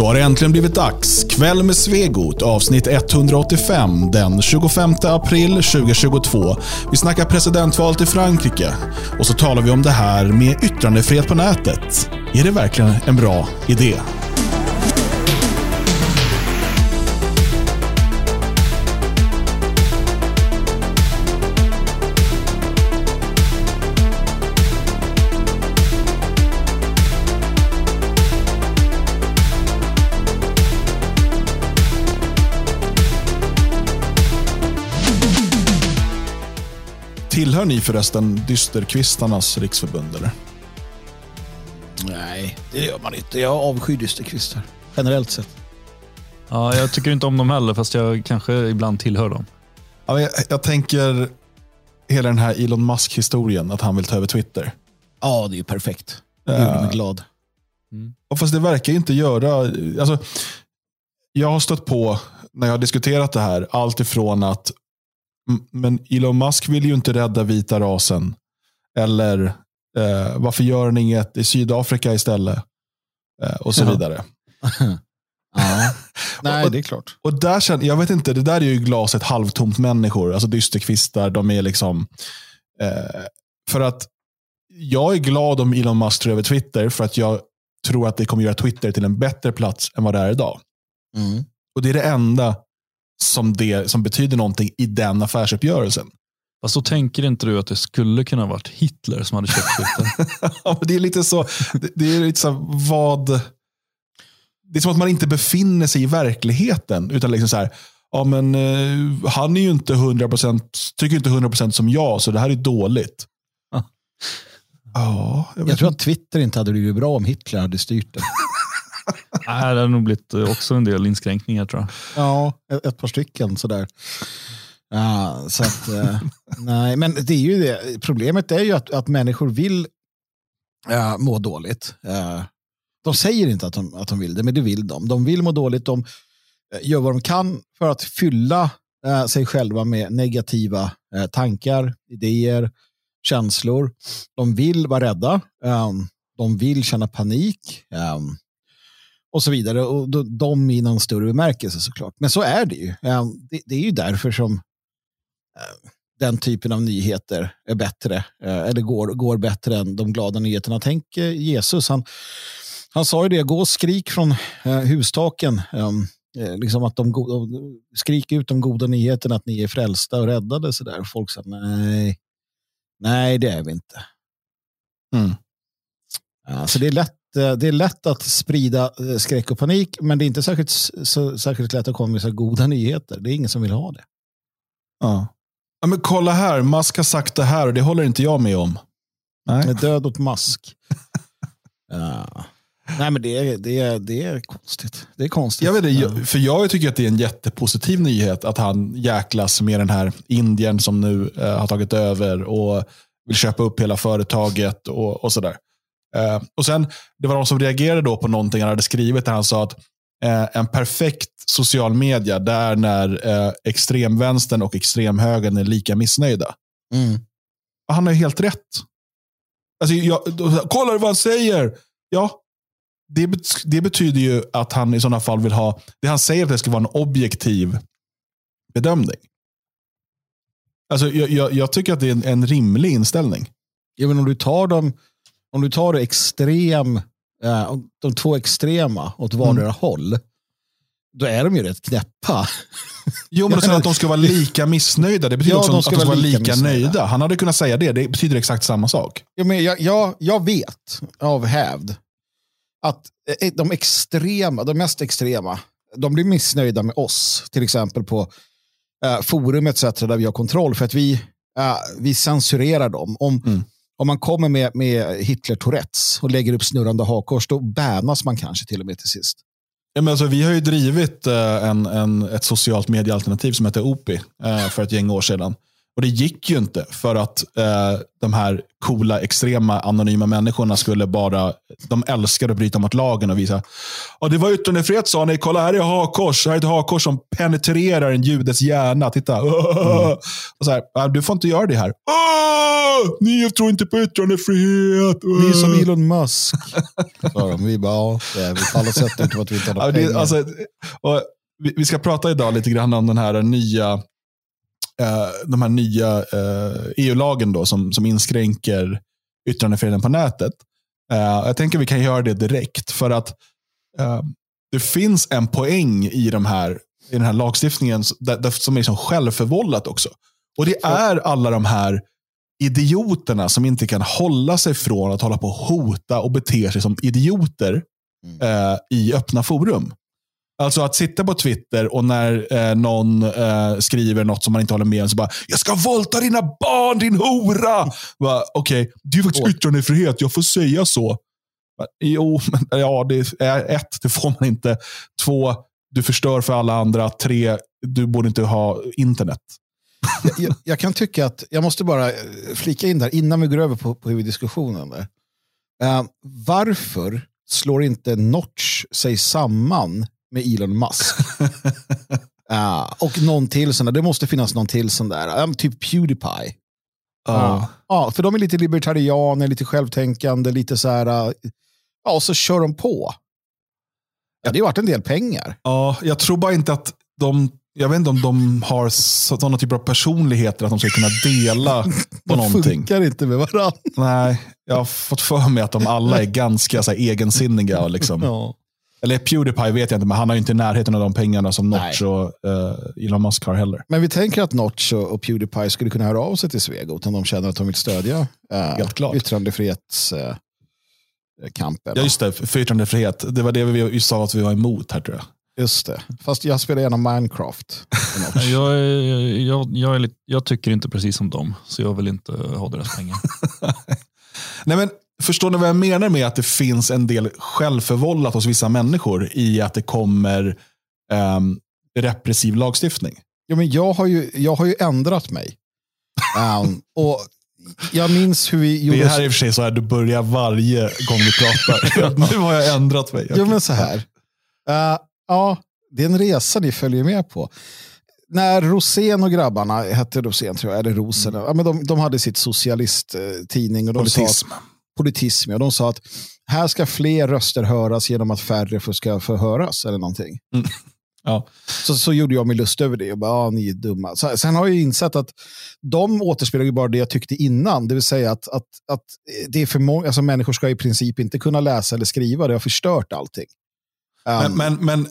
Då har det äntligen blivit dags. Kväll med Svegot, avsnitt 185, den 25 april 2022. Vi snackar presidentvalet i Frankrike. Och så talar vi om det här med yttrandefrihet på nätet. Är det verkligen en bra idé? Tillhör ni förresten Dysterkvistarnas riksförbund? Eller? Nej, det gör man inte. Jag avskyr dysterkvistar. Generellt sett. Ja, jag tycker inte om dem heller, fast jag kanske ibland tillhör dem. Ja, jag, jag tänker hela den här Elon Musk-historien, att han vill ta över Twitter. Ja, det är ju perfekt. Det gjorde mig glad. Och fast det verkar inte göra... Alltså, jag har stött på, när jag har diskuterat det här, allt ifrån att "M- men Elon Musk vill ju inte rädda vita rasen. Eller eh, varför gör han inget i Sydafrika istället? Eh, och så Ja. vidare. Ja. Nej, Och- det är klart. Och där känner, jag vet inte, det där är ju glaset halvtomt människor. Alltså dysterkvistar, de är liksom... Eh, för att jag är glad om Elon Musk tar över Twitter för att jag tror att det kommer göra Twitter till en bättre plats än vad det är idag. Mm. Och det är det enda som, det, som betyder någonting i den affärsuppgörelsen. Fast så tänker inte du att det skulle kunna varit Hitler som hade köpt Twitter? Ja, men det är lite så, det, det är lite så vad... Det är som att man inte befinner sig i verkligheten. Utan liksom så här, ja men eh, han är ju inte 100%, tycker inte 100% som jag, så det här är dåligt. Ja. Ja, jag vet Jag tror inte. att Twitter inte hade blivit bra om Hitler hade styrt det. Nej, det hade nog blivit eh, också en del inskränkningar tror jag. Ja, ett, ett par stycken sådär. Ja, så att, eh, nej, men det är ju det. Problemet är ju att, att människor vill eh, må dåligt. Eh, de säger inte att de, att de vill det, men det vill de. De vill må dåligt. De gör vad de kan för att fylla eh, sig själva med negativa tankar, idéer, känslor. De vill vara rädda. eh, de vill känna panik. Och så vidare. Och då- de i någon större bemärkelse såklart. Men så är det ju. Det, det är ju därför som eh, den typen av nyheter är bättre. eh, Eller går, går bättre än de glada nyheterna. Tänk eh, Jesus, han, han sa ju det, gå och skrik från hustaken. eh, eh, Liksom att de, skrik ut de goda nyheterna att ni är frälsta och räddade. Så där. Folk sa nej, nej det är vi inte. Mm. Så det, är lätt, det är lätt att sprida eh, skräck och panik, men det är inte särskilt, så, särskilt lätt att komma med så goda nyheter. Det är ingen som vill ha det. Ja. Ja, men kolla här, Musk har sagt det här och det håller inte jag med om. Nej. Med död åt mask. ja. Nej, men det är, det, är, det är konstigt. Det är konstigt. Jag vet jag- för jag tycker att det är en jättepositiv nyhet att han jäklas med den här Indien som nu eh, har tagit över och vill köpa upp hela företaget och, och sådär. Eh, och sen, det var de som reagerade då på någonting han hade skrivit där han sa att eh, en perfekt social media, det är när eh, extremvänstern och extremhögern är lika missnöjda. Mm. Han har ju helt rätt. Alltså, jag, kolla vad han säger! Ja, det, det betyder ju att han i sådana fall vill ha, det han säger att det ska vara en objektiv bedömning. Alltså, jag, jag, jag tycker att det är en, en rimlig inställning. Ja, men om du tar dem, om du tar det extrem, eh, de två extrema åt vardera Mm. håll, då är de ju rätt knäppa. Jo, men sen att de ska vara lika missnöjda, det betyder Ja, också de att de ska vara lika lika nöjda. Han hade kunnat säga det, det betyder exakt samma sak. Ja, men jag, jag, jag vet av hävd att eh, de extrema, de mest extrema, de blir missnöjda med oss, till exempel på eh, forum etc. där vi har kontroll för att vi, eh, vi censurerar dem. Om, Mm om man kommer med, med Hitler-Tourettes och lägger upp snurrande hakkors, då bänas man kanske till och med till sist. Ja, men alltså, vi har ju drivit eh, en, en, ett socialt mediealternativ som heter OPI eh, för ett gäng år sedan. Och det gick ju inte för att eh, de här coola, extrema, anonyma människorna skulle bara, de älskade att bryta mot lagen och visa, ja det var yttrandefrihet sa ni, kolla här är hakkors, här är ett hakkors som penetrerar en judes hjärna, titta. Mm. Och så här, du får inte göra det här. Ni tror inte på yttrandefrihet. Ni är som Elon Musk. vi bara, ja, vi på alla sätt inte att vi inte har pengar. Alltså, och vi, ska prata idag lite grann om den här nya de här nya eh, EU-lagen då, som, som inskränker yttrandefriheten på nätet. Eh, jag tänker att vi kan göra det direkt. För att eh, det finns en poäng i, de här, i den här lagstiftningen som är liksom självförvållat också. Och det är alla de här idioterna som inte kan hålla sig från att hålla på och hota och bete sig som idioter mm. eh, i öppna forum. Alltså att sitta på Twitter och när eh, någon eh, skriver något som man inte håller med om så bara “Jag ska våldta dina barn din hora!” Okej, okay, det är faktiskt yttrandefrihet, jag får säga så. Jo, men, ja, det är ett, det får man inte. Två, du förstör för alla andra. Tre, du borde inte ha internet. jag, jag, kan tycka att, jag måste bara eh, flika in där innan vi går över på, på huvuddiskussionen. Där. Uh, varför slår inte Notch sig samman med Elon Musk. uh, och någon till sån där. Det måste finnas någon till sån där. Um, typ Pewdiepie. Ja, uh. uh, för de är lite libertarianer, lite självtänkande, lite så här. Ja, och så kör de på. Ja, det har varit en del pengar. Ja, jag tror bara inte att de jag vet inte om de har sådana typer av personligheter att de ska kunna dela på de någonting. De funkar inte med varandra. Nej, jag har fått för mig att de alla är ganska så här, egensinniga. Liksom. Ja. Eller Pewdiepie vet jag inte, men han har inte i närheten av de pengarna som Notch Nej. och uh, Elon Musk har heller. Men vi tänker att Notch och Pewdiepie skulle kunna höra av sig till Svegot om de känner att de vill stödja uh, yttrandefrihetskampen. Uh, ja, just det. För yttrandefrihet. Det var det vi sa att vi var emot här tror jag. Just det. Fast jag spelar gärna Minecraft. jag, är, jag, jag, är lite, jag tycker inte precis som dem, så jag vill inte ha deras pengar. Nej, men Förstår ni vad jag menar med att det finns en del självförvållat hos vissa människor i att det kommer um, repressiv lagstiftning? Ja, men jag, har ju, jag har ju ändrat mig. Um, och jag minns hur vi gjorde... Det är här i och för sig så här du börjar varje gång vi pratar. nu har jag ändrat mig. Jo, men så här. Uh, ja, det är en resa ni följer med på. När Rosén och grabbarna, hette Rosén tror jag, eller Rosen, mm. ja, men de, de hade sitt socialisttidning. Och de Politism. Sa att, politism. Ja. De sa att här ska fler röster höras genom att färre ska få höras eller någonting. Mm. Ja. Så, så gjorde jag mig lust över det och bara, ah, ni är dumma. Så, sen har jag insett att de återspeglar ju bara det jag tyckte innan. Det vill säga att, att, att det är för många, alltså människor ska i princip inte kunna läsa eller skriva. Det har förstört allting. Um, men, men, men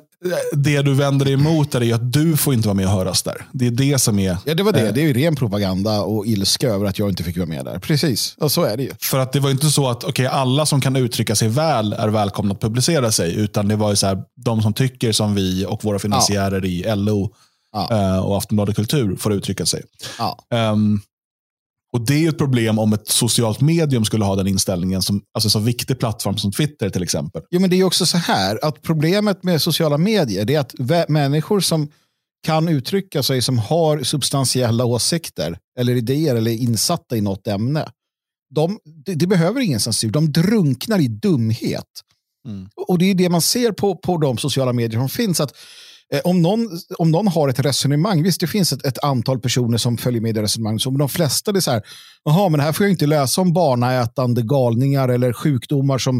det du vänder dig emot är att du får inte vara med och höras där. Det är det som är... Ja, det var det. Eh, det är ju ren propaganda och ilska över att jag inte fick vara med där. Precis, och så är det ju. För att det var inte så att okay, alla som kan uttrycka sig väl är välkomna att publicera sig. Utan det var ju så här, de som tycker som vi och våra finansiärer ja. i LO ja. Eh, och Aftonbladet Kultur får uttrycka sig. Ja. Um, och Det är ett problem om ett socialt medium skulle ha den inställningen, som, alltså så viktig plattform som Twitter till exempel. Jo, men Det är också så här att problemet med sociala medier är att människor som kan uttrycka sig, som har substantiella åsikter eller idéer eller är insatta i något ämne, de, det, de behöver ingen censur. De drunknar i dumhet. Mm. Och det är det man ser på, på de sociala medier som finns. att om, någon, om någon har ett resonemang, visst det finns ett, ett antal personer som följer med i resonemang, men de flesta är så här, jaha, men här får jag inte läsa om barnaätande galningar eller sjukdomar som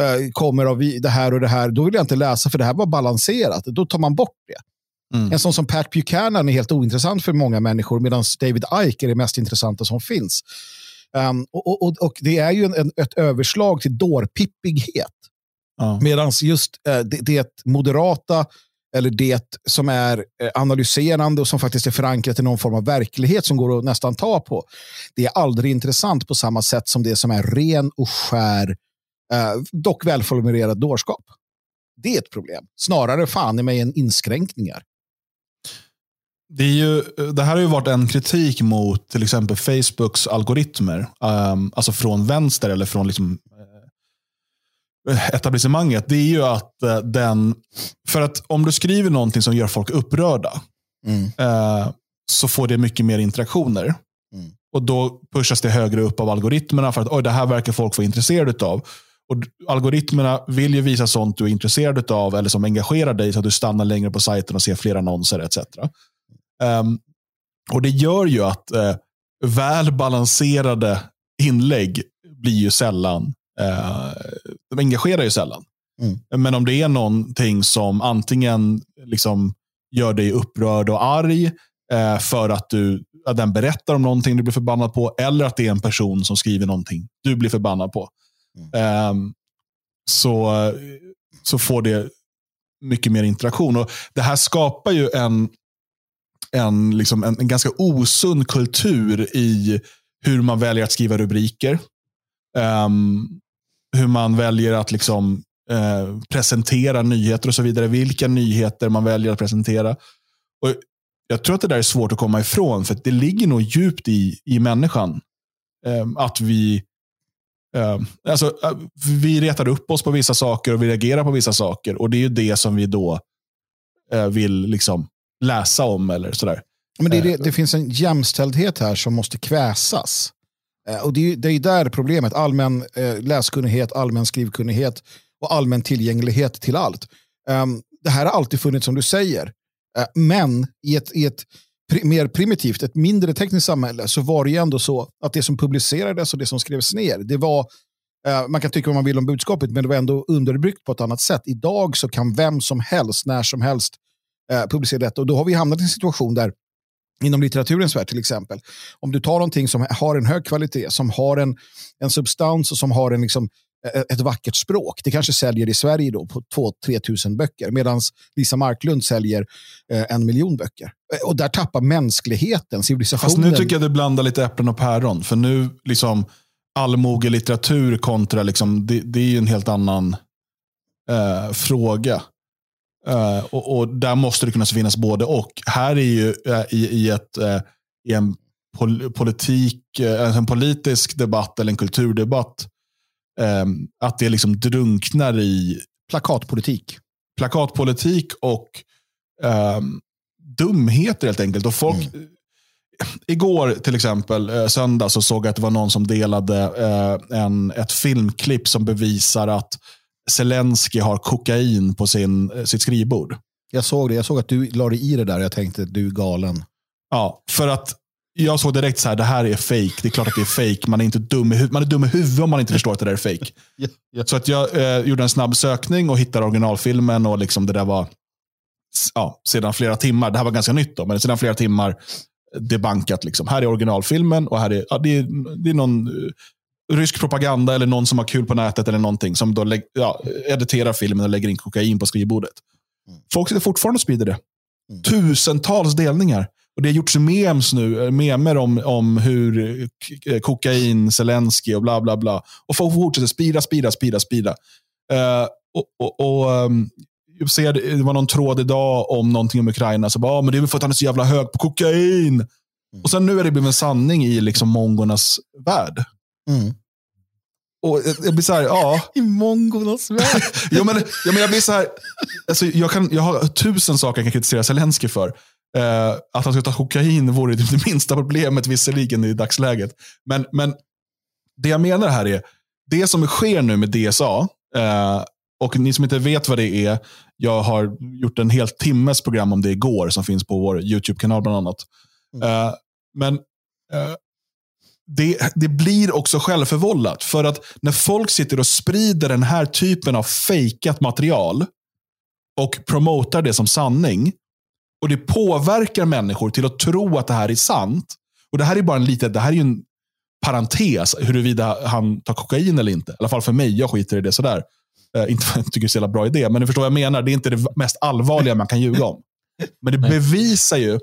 eh, kommer av det här och det här. Då vill jag inte läsa för det här var balanserat. Då tar man bort det. Mm. En sån som Pat Buchanan är helt ointressant för många människor medan David Icke är det mest intressanta som finns. Um, och, och, och, Det är ju en, ett överslag till dårpippighet. Ja. Medan just uh, det, det moderata eller det som är eh, analyserande och som faktiskt är förankrat i någon form av verklighet som går att nästan ta på. Det är aldrig intressant på samma sätt som det som är ren och skär, eh, dock välformulerad dårskap. Det är ett problem. Snarare fan i mig än inskränkningar. Det, är ju, eh, det här har ju varit en kritik mot till exempel Facebooks algoritmer. Um, alltså från vänster eller från liksom etablissemanget, det är ju att eh, den... För att om du skriver någonting som gör folk upprörda, mm. eh, så får det mycket mer interaktioner. Mm. Och då pushas det högre upp av algoritmerna för att Oj, det här verkar folk vara intresserade av. Och algoritmerna vill ju visa sånt du är intresserad av eller som engagerar dig så att du stannar längre på sajten och ser fler annonser etc. Um, och Det gör ju att uh, väl balanserade inlägg blir ju sällan, de engagerar ju sällan. Mm. Men om det är någonting som antingen liksom gör dig upprörd och arg uh, för att du, att den berättar om någonting du blir förbannad på, eller att det är en person som skriver någonting du blir förbannad på. Um, så, så får det mycket mer interaktion. Och Det här skapar ju en, en, liksom en, en ganska osund kultur i hur man väljer att skriva rubriker. Um, hur man väljer att liksom, uh, presentera nyheter och så vidare. Vilka nyheter man väljer att presentera. Och Jag tror att det där är svårt att komma ifrån, för det ligger nog djupt i, i människan. Um, att vi Uh, alltså, uh, vi retar upp oss på vissa saker och vi reagerar på vissa saker. Och det är ju det som vi då uh, vill liksom läsa om. eller sådär. Men det, det, det, finns en jämställdhet här som måste kväsas. Eh, och det, det är där problemet. Allmän eh, läskunnighet, allmän skrivkunnighet och allmän tillgänglighet till allt. Um, det här har alltid funnits som du säger. Eh, men i ett, i ett mer primitivt, ett mindre tekniskt samhälle, så var det ju ändå så att det som publicerades och det som skrevs ner, det var, man kan tycka vad man vill om budskapet, men det var ändå underbyggt på ett annat sätt. Idag så kan vem som helst, när som helst, publicera detta. Och då har vi hamnat i en situation där, inom litteraturens värld till exempel, om du tar någonting som har en hög kvalitet, som har en, en substans och som har en liksom, ett vackert språk. Det kanske säljer i Sverige då på 2-3 tusen böcker medan Lisa Marklund säljer eh, en miljon böcker. Och där tappar mänskligheten, civilisationen. Fast nu tycker jag du blandar lite äpplen och päron. För nu, liksom, allmogelitteratur kontra, liksom, det, det är ju en helt annan eh, fråga. Eh, och, och, där måste det kunna finnas både och. Här är ju eh, i, i, ett, eh, i en pol politik, eh, en politisk debatt eller en kulturdebatt Um, att det liksom drunknar i plakatpolitik. Plakatpolitik och um, dumheter helt enkelt. Och folk, mm. Igår till exempel, söndag, så såg jag att det var någon som delade en, ett filmklipp som bevisar att Zelensky har kokain på sin, eh, sitt skrivbord. Jag såg det. Jag såg att du la dig i det där och jag tänkte du är galen. Ja, för att jag såg direkt så här, det här är fake. Det är klart att det är fake. Man är inte dum i, man är dum i huvudet om man inte förstår att det där är fake. Yeah, yeah. Så att jag eh, gjorde en snabb sökning och hittade originalfilmen. och liksom Det där var ja, sedan flera timmar. Det här var ganska nytt då, men sedan flera timmar debankat. Liksom. Här är originalfilmen och här är, ja, det, är, det är någon uh, rysk propaganda eller någon som har kul på nätet eller någonting som då ja, editerar filmen och lägger in kokain på skrivbordet. Mm. Folk sitter fortfarande och sprider det. Mm. Tusentals delningar. Och Det har gjorts memes nu, memer om, om hur kokain, Zelensky och bla bla bla. Och folk fortsätter sprida, sprida, sprida, sprida. Uh, och, och, och um, jag ser, det var någon tråd idag om någonting om Ukraina. Så bara, ah, men det är väl för att han är så jävla hög på kokain. Mm. Och sen nu är det blivit en sanning i liksom mongornas värld. Mm. Och jag blir så här, ja. I mongornas värld. ja, men, ja, men jag blir så här, alltså, jag, kan, jag har tusen saker jag kan kritisera Zelensky för. Eh, att han ska ta kokain vore det minsta problemet visserligen i dagsläget. Men, men det jag menar här är, det som sker nu med DSA, eh, och ni som inte vet vad det är, jag har gjort en hel timmes program om det igår som finns på vår YouTube-kanal bland annat. Mm. Uh, men uh, det, det blir också självförvållat. För att när folk sitter och sprider den här typen av fejkat material och promotar det som sanning, och det påverkar människor till att tro att det här är sant. Och Det här är bara en liten, det här är en parentes huruvida han tar kokain eller inte. I alla fall för mig, jag skiter i det sådär. Uh, inte för att jag tycker det är så jävla bra idé, men ni förstår vad jag menar. Det är inte det mest allvarliga man kan ljuga om. Men det bevisar ju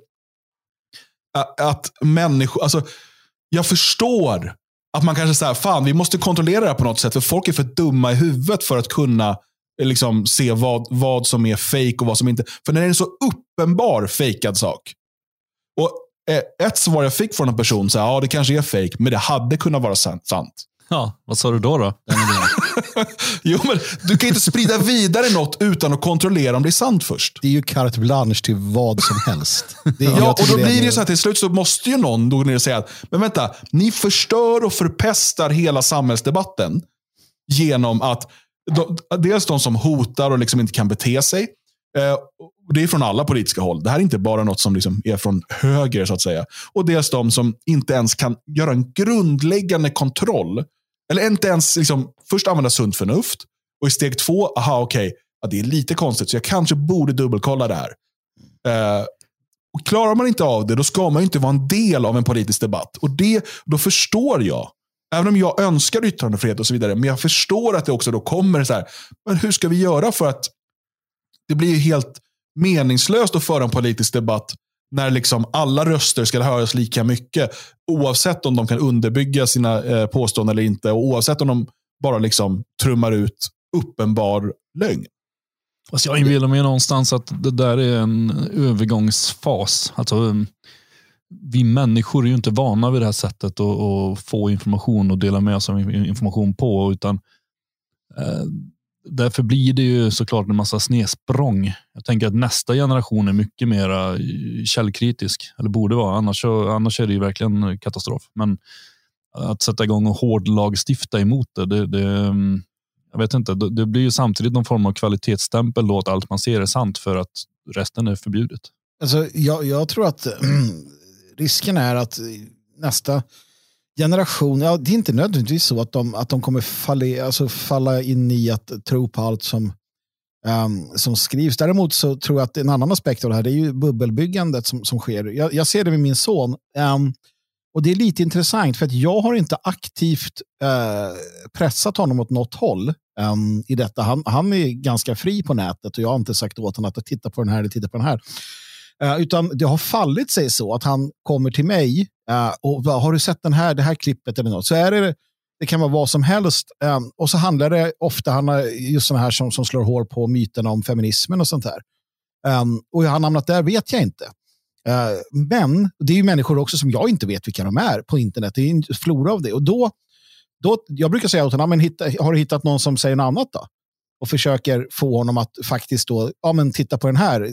att, att människor... Alltså, jag förstår att man kanske säger, fan vi måste kontrollera det här på något sätt. För folk är för dumma i huvudet för att kunna eh, liksom, se vad, vad som är fake och vad som inte. För när det är en så uppenbar fejkad sak. Och eh, Ett svar jag fick från en person, så här, ja det kanske är fake, men det hade kunnat vara sant. Ja, vad sa du då? då? jo, men du kan inte sprida vidare något utan att kontrollera om det är sant först. Det är ju carte blanche till vad som helst. Det är, ja, och då blir det ju så här till slut så måste ju någon gå ner och säga att men vänta, ni förstör och förpestar hela samhällsdebatten genom att de, dels de som hotar och liksom inte kan bete sig. Eh, det är från alla politiska håll. Det här är inte bara något som liksom är från höger, så att säga. Och dels de som inte ens kan göra en grundläggande kontroll. Eller inte ens liksom, först använda sunt förnuft. Och i steg två, aha okej, okay, ja, det är lite konstigt, så jag kanske borde dubbelkolla det här. Eh, och Klarar man inte av det, då ska man inte vara en del av en politisk debatt. Och det, Då förstår jag Även om jag önskar yttrandefrihet och så vidare. Men jag förstår att det också då kommer så här. Men hur ska vi göra för att det blir helt meningslöst att föra en politisk debatt när liksom alla röster ska höras lika mycket. Oavsett om de kan underbygga sina eh, påståenden eller inte. Och oavsett om de bara liksom trummar ut uppenbar lögn. Alltså jag inbillar mig någonstans att det där är en övergångsfas. Alltså, ehm, vi människor är ju inte vana vid det här sättet att, att få information och dela med oss av information på. utan eh, Därför blir det ju såklart en massa snedsprång. Jag tänker att nästa generation är mycket mer eh, källkritisk, eller borde vara. Annars, annars är det ju verkligen katastrof. Men att sätta igång och hårdlagstifta emot det, det, det mm, jag vet inte, det blir ju samtidigt någon form av kvalitetsstämpel då att allt man ser är sant för att resten är förbjudet. Alltså, jag, jag tror att risken är att eh, nästa generation, ja, det är inte nödvändigtvis så att de, att de kommer falla, alltså falla in i att tro på allt som, um, som skrivs. Däremot så tror jag att en annan aspekt av det här det är ju bubbelbyggandet som, som sker. Jag, jag ser det med min son. Um, och Det är lite intressant för att jag har inte aktivt uh, pressat honom åt något håll um, i detta. Han, han är ganska fri på nätet och jag har inte sagt åt honom att titta på den här eller titta på den här. Eh, utan det har fallit sig så att han kommer till mig eh, och bara, har du sett den här, det här klippet eller något? Så är det, det kan vara vad som helst. Eh, och så handlar det ofta han just sådana här som, som slår hål på myterna om feminismen och sånt här. Ehm, och hur han hamnat där vet jag inte. Men det är ju människor också som jag inte vet vilka de är på internet. Det är en flora av det. Och då, då, jag brukar säga åt honom, men hitta, har du hittat någon som säger något annat då? Och försöker få honom att faktiskt då, ja men titta på den här.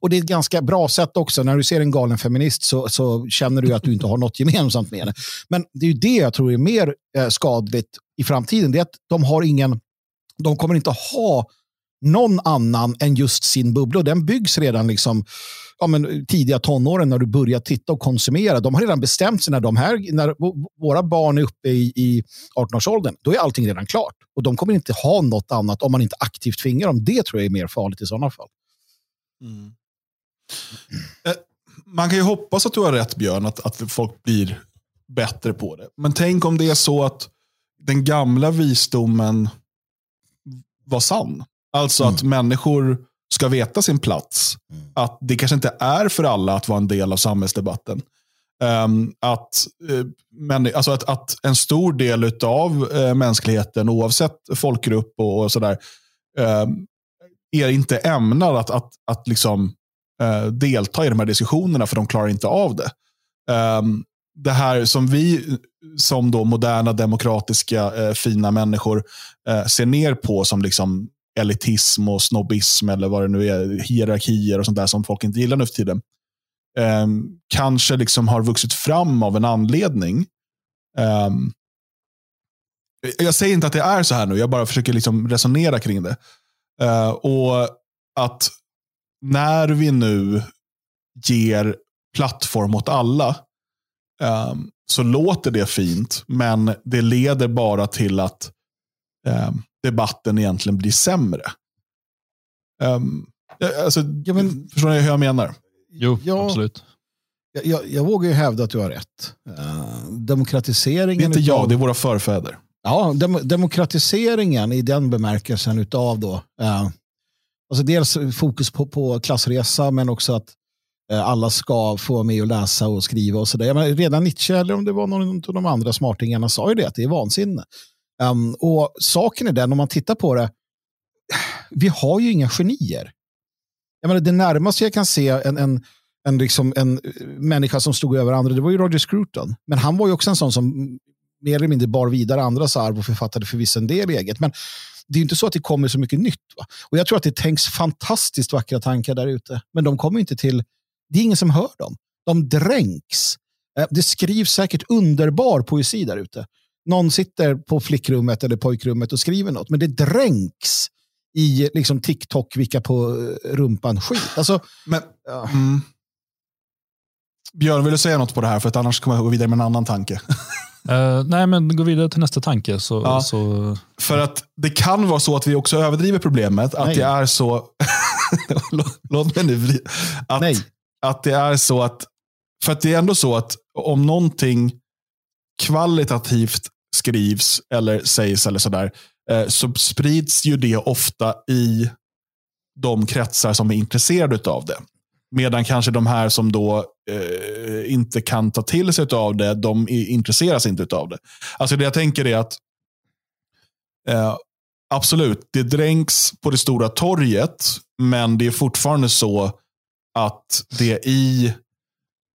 Och det är ett ganska bra sätt också. När du ser en galen feminist så, så känner du att du inte har något gemensamt med henne. Men det är ju det jag tror är mer eh, skadligt i framtiden. Det är att de har ingen, de kommer inte ha någon annan än just sin bubbla. Och den byggs redan liksom, ja, men, tidiga tonåren när du börjar titta och konsumera. De har redan bestämt sig när, de här, när våra barn är uppe i, i 18-årsåldern. Då är allting redan klart. Och de kommer inte ha något annat om man inte aktivt tvingar dem. Det tror jag är mer farligt i sådana fall. Mm. Eh, man kan ju hoppas att du har rätt Björn, att, att folk blir bättre på det. Men tänk om det är så att den gamla visdomen var sann. Alltså mm. att människor ska veta sin plats. Mm. Att det kanske inte är för alla att vara en del av samhällsdebatten. Um, att, uh, men, alltså att, att, en stor del av uh, mänskligheten, oavsett folkgrupp och, och sådär, uh, är inte ämnad att, att, att liksom, eh, delta i de här diskussionerna för de klarar inte av det. Um, det här som vi som då moderna, demokratiska, eh, fina människor eh, ser ner på som liksom elitism och snobbism eller vad det nu är, hierarkier och sånt där som folk inte gillar nu för tiden. Um, kanske liksom har vuxit fram av en anledning. Um, jag säger inte att det är så här nu, jag bara försöker liksom resonera kring det. Uh, och att när vi nu ger plattform åt alla um, så låter det fint, men det leder bara till att um, debatten egentligen blir sämre. Um, alltså, ja, men, förstår ni hur jag menar? Jo, ja, absolut. Jag, jag, jag, vågar ju hävda att du har rätt. Uh, demokratiseringen... Det är inte jag, det är våra förfäder. Ja, dem, demokratiseringen i den bemärkelsen utav då, Eh, alltså dels fokus på, på klassresa men också att eh, alla ska få vara med och läsa och skriva och sådär. Redan Nietzsche eller om det var någon av de andra smartingarna sa ju det, att det är vansinne. Um, och saken är den, om man tittar på det, vi har ju inga genier. Jag menar, det närmaste jag kan se en, en, en, liksom, en eh, människa som stod över andra, det var ju Roger Scruton. Men han var ju också en sån som mer eller mindre bar vidare andras arv och författade för vissa en del eget. Men det är inte så att det kommer så mycket nytt. Va? Och Jag tror att det tänks fantastiskt vackra tankar där ute. Men de kommer inte till... Det är ingen som hör dem. De dränks. Eh, Det skrivs säkert underbar poesi där ute. Någon sitter på flickrummet eller pojkrummet och skriver något. Men det dränks i liksom TikTok, vilka på eh, rumpan skit. Alltså, Men, ja. mm. Björn, vill du säga något på det här? För att annars kommer jag gå vidare med en annan tanke. Eh, nej, men gå vidare till nästa tanke. Så, Ja. så, För att det kan vara så att vi också överdriver problemet. Att Nej. det är så... Låt- Låt mig nu att, Nej. att det är så att... För att det är ändå så att om någonting kvalitativt skrivs eller sägs eller sådär, eh, så sprids ju det ofta i de kretsar som är intresserade av det. Medan kanske de här som då eh, inte kan ta till sig av det, de intresseras inte av det. Alltså det jag tänker är att eh, absolut, det dränks på det stora torget, men det är fortfarande så att det i,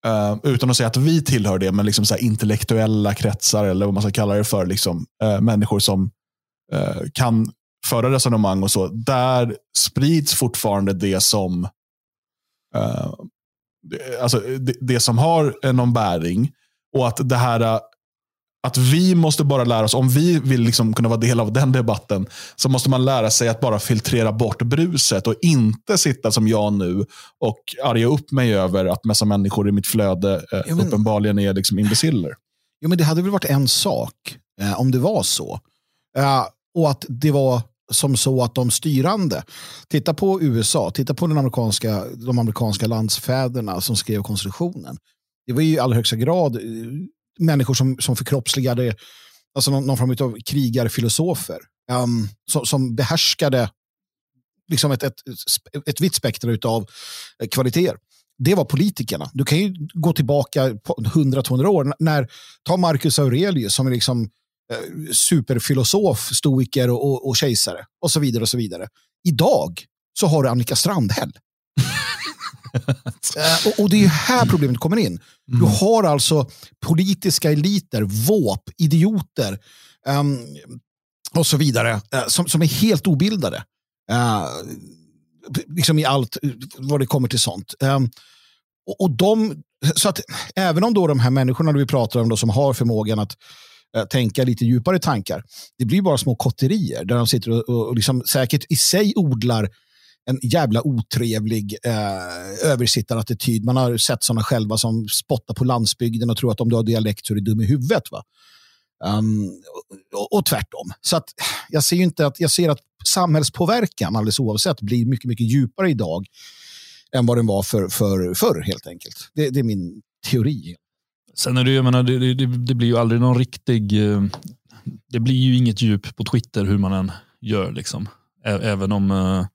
eh, utan att säga att vi tillhör det, men liksom så här intellektuella kretsar eller vad man ska kalla det för, liksom, eh, människor som eh, kan föra resonemang och så, där sprids fortfarande det som eh, det, alltså, det, det som har eh, någon bäring. Och att det här eh, att vi måste bara lära oss, om vi vill liksom kunna vara del av den debatten, så måste man lära sig att bara filtrera bort bruset och inte sitta som jag nu och arga upp mig över att massa människor i mitt flöde eh, men- uppenbarligen är liksom imbeciller. Jo, men det hade väl varit en sak eh, om det var så. Eh, och att det var som så att de styrande, titta på USA, titta på den amerikanska, de amerikanska landsfäderna som skrev konstitutionen. Det var ju i allra högsta grad eh, människor som, som förkroppsligade alltså någon, någon form av krigarfilosofer um, som, som behärskade liksom ett, ett, ett vitt spektra av eh, kvaliteter. Det var politikerna. Du kan ju gå tillbaka på 100-200 år. När, ta Marcus Aurelius som är liksom superfilosof, stoiker och, och, och kejsare och så vidare. och så vidare. Idag så har du Annika Strandhäll. Eh, och, och det är här problemet kommer in. Du har alltså politiska eliter, våp, idioter ehm, och så vidare eh, som, som är helt obildade. Eh, liksom i allt eh, vad det kommer till sånt. Ehm, och, och de, så att även om då de här människorna vi pratar om då, som har förmågan att eh, Eh, tänka lite djupare tankar, det blir bara små kotterier där de sitter och, och, och liksom säkert i sig odlar en jävla otrevlig eh, översittarattityd. Man har sett sådana själva som spottar på landsbygden och tror att om du har dialekt så är du dum i huvudet. Va? Um, och, och tvärtom. Så att jag ser ju inte att, jag ser att samhällspåverkan alldeles oavsett blir mycket, mycket djupare idag än vad den var för, för, förr helt enkelt. Det, det är min teori. Sen är det, ju- jag menar, det, det, det blir ju aldrig någon riktig... Eh, det blir ju inget djup på Twitter hur man än gör. Liksom. Även om eh,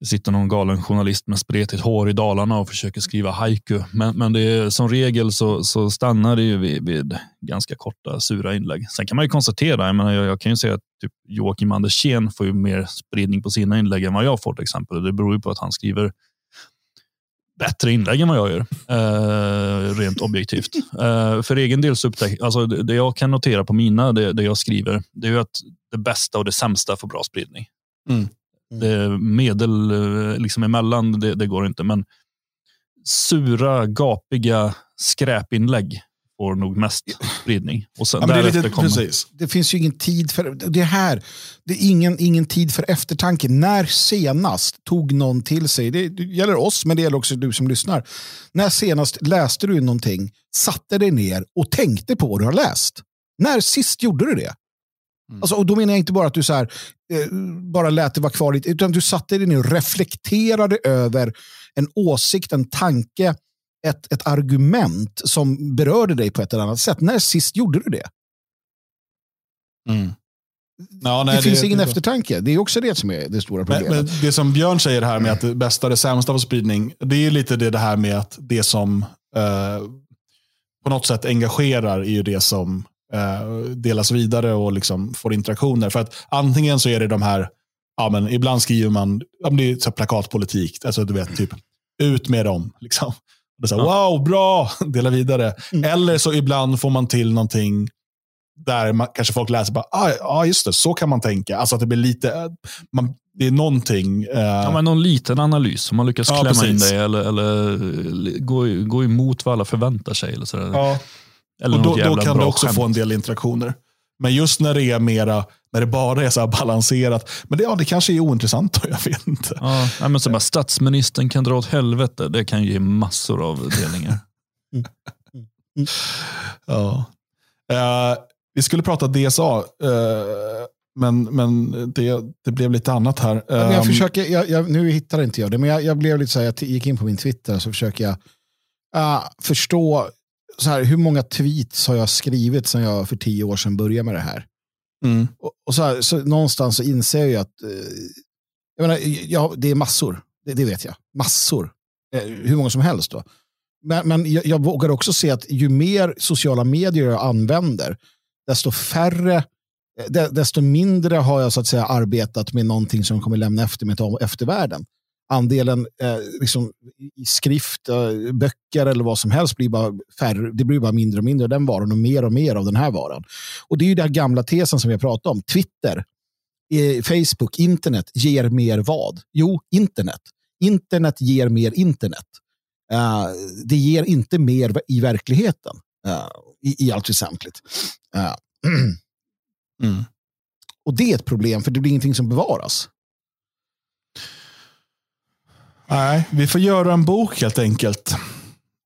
det sitter någon galen journalist med spretigt hår i Dalarna och försöker skriva haiku. Men, men det är, som regel så, så stannar det ju vid, vid ganska korta sura inlägg. Sen kan man ju konstatera, jag, menar, jag, jag kan ju säga att typ Joakim Andersén får ju mer spridning på sina inlägg än vad jag får till exempel. Det beror ju på att han skriver bättre inlägg än vad jag gör, eh, rent objektivt. Eh, för egen del så upptäck, alltså det, det jag kan notera på mina, det, det jag skriver, det är ju att det bästa och det sämsta får bra spridning. Mm. Det medel eh, liksom emellan, det, det går inte, men sura, gapiga skräpinlägg får nog mest spridning. Och sen Ja, det lite, kommer... precis. Det finns ju ingen tid för det här. Det är ingen, ingen tid för eftertanke. När senast tog någon till sig, det, det gäller oss men det gäller också du som lyssnar. När senast läste du någonting, satte dig ner och tänkte på vad du har läst? När sist gjorde du det? Alltså, och då menar jag inte bara att du så här, eh, bara lät det vara kvar lite, utan du satte dig ner och reflekterade över en åsikt, en tanke, ett, ett argument som berörde dig på ett eller annat sätt. När sist gjorde du det? Mm. Ja, nej, det finns det- ingen det- eftertanke. Det är också det som är det stora Men, problemet. men det som Björn säger här med att det bästa det sämsta får spridning, det är lite det, det här med att det som eh, på något sätt engagerar är ju det som eh, delas vidare och liksom får interaktioner. För att antingen så är det de här, ja, men ibland skriver man, ja, men det är så plakatpolitik, alltså du vet, typ ut med dem. Liksom. Det så här, Wow, bra, dela vidare. Mm. Eller så ibland får man till någonting där man, kanske folk läser bara, ah, ja just det, så kan man tänka. Alltså att det blir lite, eh, man, det är någonting. Eh, Ja, men någon liten analys, om man lyckas Ja, klämma in precis. det eller, eller gå, gå emot vad alla förväntar sig. Eller sådär. ja. eller Och då, då kan du också få en del interaktioner. Men just när det är mera, när det bara är så här balanserat. Men det, ja, det kanske är ointressant då, jag vet inte. Ja, men så bara, statsministern kan dra åt helvete. Det kan ge massor av delningar. Ja. Eh, vi skulle prata DSA, eh, men, men det, det blev lite annat här. Jag Ehm, försöker, jag, jag, nu hittar inte jag det, men jag, jag blev lite så här, jag gick in på min Twitter så försöker jag ah, förstå så här, hur många tweets har jag skrivit sedan jag för tio år sedan började med det här. mm, Och, och så, här, så någonstans så inser jag ju att eh, jag menar, ja, det är massor, det, det vet jag, massor, eh, hur många som helst. Då. Men, men jag, jag vågar också se att ju mer sociala medier jag använder, desto färre, eh, de- desto mindre har jag så att säga arbetat med någonting som kommer lämna efter mig till eftervärlden. Andelen eh, liksom, i skrift, eh, böcker eller vad som helst blir bara färre, det blir bara mindre och mindre av den varan och mer och mer av den här varan. Och det är ju den gamla tesen som vi har pratat om. Twitter, eh, Facebook, internet ger mer vad? Jo, internet. Internet ger mer internet. Eh, det ger inte mer i verkligheten eh, i, i allt väsentligt. Mm. och det är ett problem för det blir ingenting som bevaras. Nej, vi får göra en bok helt enkelt.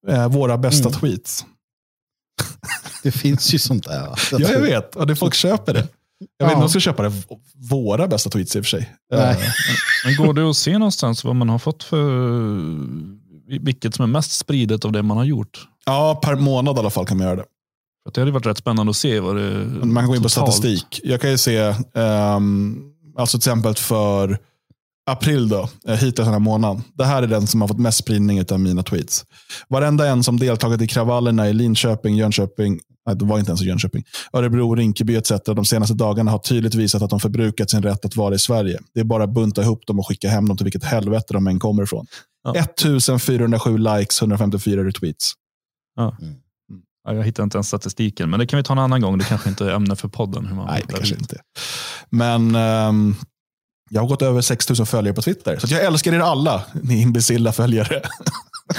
Eh, våra bästa Mm. tweets. Det finns ju sånt där. Ja, jag vet. Och det folk köper det. Jag vet inte om de ska köpa det. Våra bästa tweets i och för sig. Nej. Eh, Men går det att se någonstans vad man har fått för vilket som är mest spridet av det man har gjort? ja, per månad i alla fall kan man göra det. För det hade varit rätt spännande att se vad det Man kan gå in på totalt- statistik. Jag kan ju se, ehm, alltså till exempel för april då, eh, hittills den här månaden. Det här är den som har fått mest spridning av mina tweets. Varenda en som deltagit i kravallerna i Linköping, Jönköping, nej, det var inte ens Jönköping, Örebro, Rinkeby etc. de senaste dagarna har tydligt visat att de förbrukat sin rätt att vara i Sverige. Det är bara att bunta ihop dem och skicka hem dem till vilket helvete de än kommer ifrån. Ja. 1407 likes, 154 retweets. Ja, jag hittar inte ens statistiken, men det kan vi ta en annan gång. Det kanske inte är ämne för podden. Hur man Nej, det kanske inte. Men ehm, jag har gått över 6000 följare på Twitter. Så jag älskar er alla, ni imbecilla följare.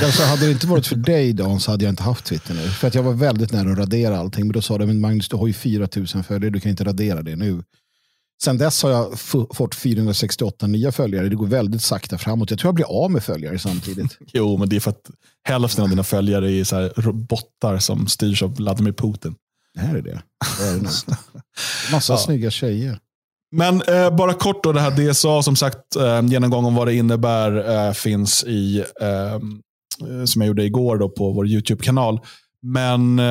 Alltså, hade det inte varit för dig Dan så hade jag inte haft Twitter nu. För att jag var väldigt nära att radera allting. Men då sa de, men Magnus du har ju 4000 följare, du kan inte radera det nu. Sen dess har jag fått 468 nya följare. Det går väldigt sakta framåt. Jag tror jag blir av med följare samtidigt. jo, men det är för att hälften av dina följare är så robotar som styrs av Vladimir Putin. Det här är det. det, är det. Massa Ja. snygga tjejer. Men eh, bara kort då, det här DSA, som sagt, eh, genomgång om vad det innebär eh, finns i, eh, eh, som jag gjorde igår då på vår YouTube-kanal. Men eh,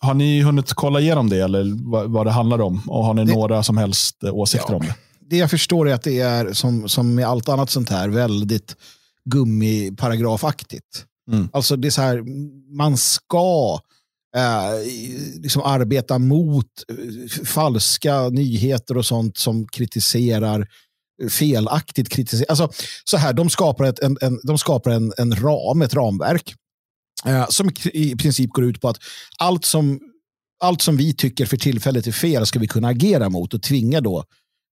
har ni hunnit kolla igenom det eller vad, vad det handlar om? Och har ni Det- några som helst eh, åsikter Ja. om det? Det jag förstår är att det är som, som med allt annat sånt här väldigt gummiparagrafaktigt. Mm. Alltså det är så här, man ska eh, liksom arbeta mot eh, falska nyheter och sånt som kritiserar eh, felaktigt kritiserar. Alltså, så här, de skapar, ett, en, en, de skapar en, en ram, ett ramverk eh, som i princip går ut på att allt som, allt som vi tycker för tillfället är fel ska vi kunna agera mot och tvinga då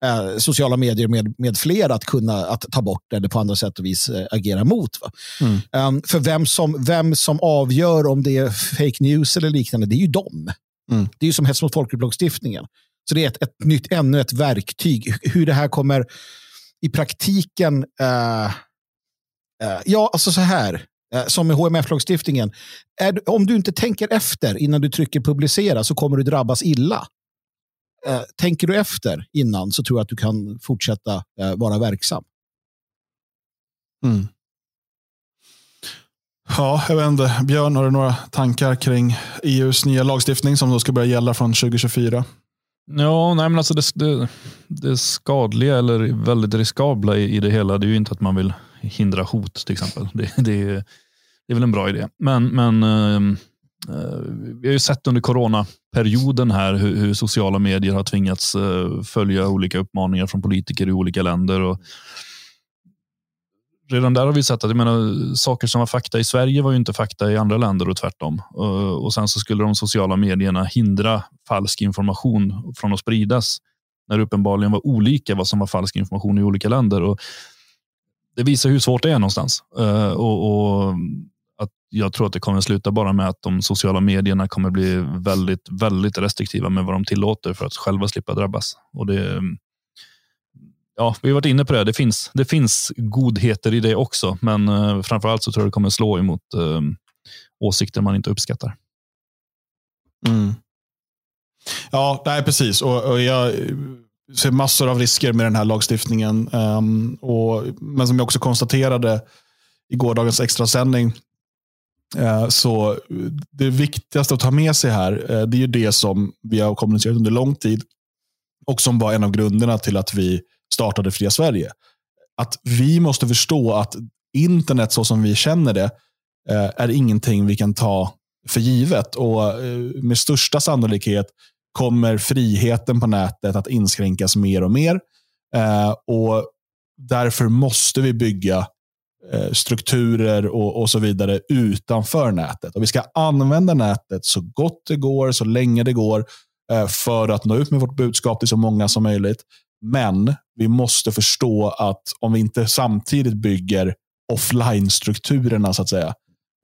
eh, sociala medier med, med flera att kunna att ta bort eller på andra sätt och vis eh, agera mot. Va? Mm. Um, för vem som, vem som avgör om det är fake news eller liknande, det är ju dem. Mm. Det är ju som hets mot folkgrupp-lagstiftningen. Så det är ett, ett nytt, ännu ett verktyg. Hur det här kommer i praktiken... eh, eh, ja, alltså så här. som med HMF-lagstiftningen. Om du inte tänker efter innan du trycker publicera så kommer du drabbas illa. Eh, tänker du efter innan så tror jag att du kan fortsätta eh, vara verksam. Mm. Ja, jag vet inte. Björn, har du några tankar kring EUs nya lagstiftning som då ska börja gälla från 2024? Ja, nej, men alltså det, det, det skadliga eller väldigt riskabla i, i det hela det är ju inte att man vill hindra hot till exempel. Det, det, är, det är väl en bra idé. Men, men ehm, eh, Eh, vi har ju sett under coronaperioden här hur, hur sociala medier har tvingats eh, följa olika uppmaningar från politiker i olika länder. Och redan där har vi sett att jag menar, saker som var fakta i Sverige var ju inte fakta i andra länder och tvärtom. Eh, och sen så skulle de sociala medierna hindra falsk information från att spridas när det uppenbarligen var olika vad som var falsk information i olika länder. Och det visar hur svårt det är någonstans. Och, och, jag tror att det kommer sluta bara med att de sociala medierna kommer bli väldigt, väldigt restriktiva med vad de tillåter för att själva slippa drabbas. Och det, ja, vi har varit inne på det. Det finns, det finns godheter i det också, men eh, framför allt så tror jag det kommer slå emot eh, åsikter man inte uppskattar. Mm. Ja, nej, precis. Och, och jag ser massor av risker med den här lagstiftningen. Um, och, men som jag också konstaterade i gårdagens extrasändning, Eh, så det viktigaste att ta med sig här, eh, det är ju det som vi har kommunicerat under lång tid och som var en av grunderna till att vi startade Fria Sverige. Att vi måste förstå att internet så som vi känner det eh, är ingenting vi kan ta för givet. Och med största sannolikhet kommer friheten på nätet att inskränkas mer och mer. Och Därför måste vi bygga Eh, strukturer och, och, så vidare utanför nätet. Och Vi ska använda nätet så gott det går, så länge det går, eh, för att nå ut med vårt budskap till så många som möjligt. Men vi måste förstå att om vi inte samtidigt bygger offline-strukturerna, så att säga,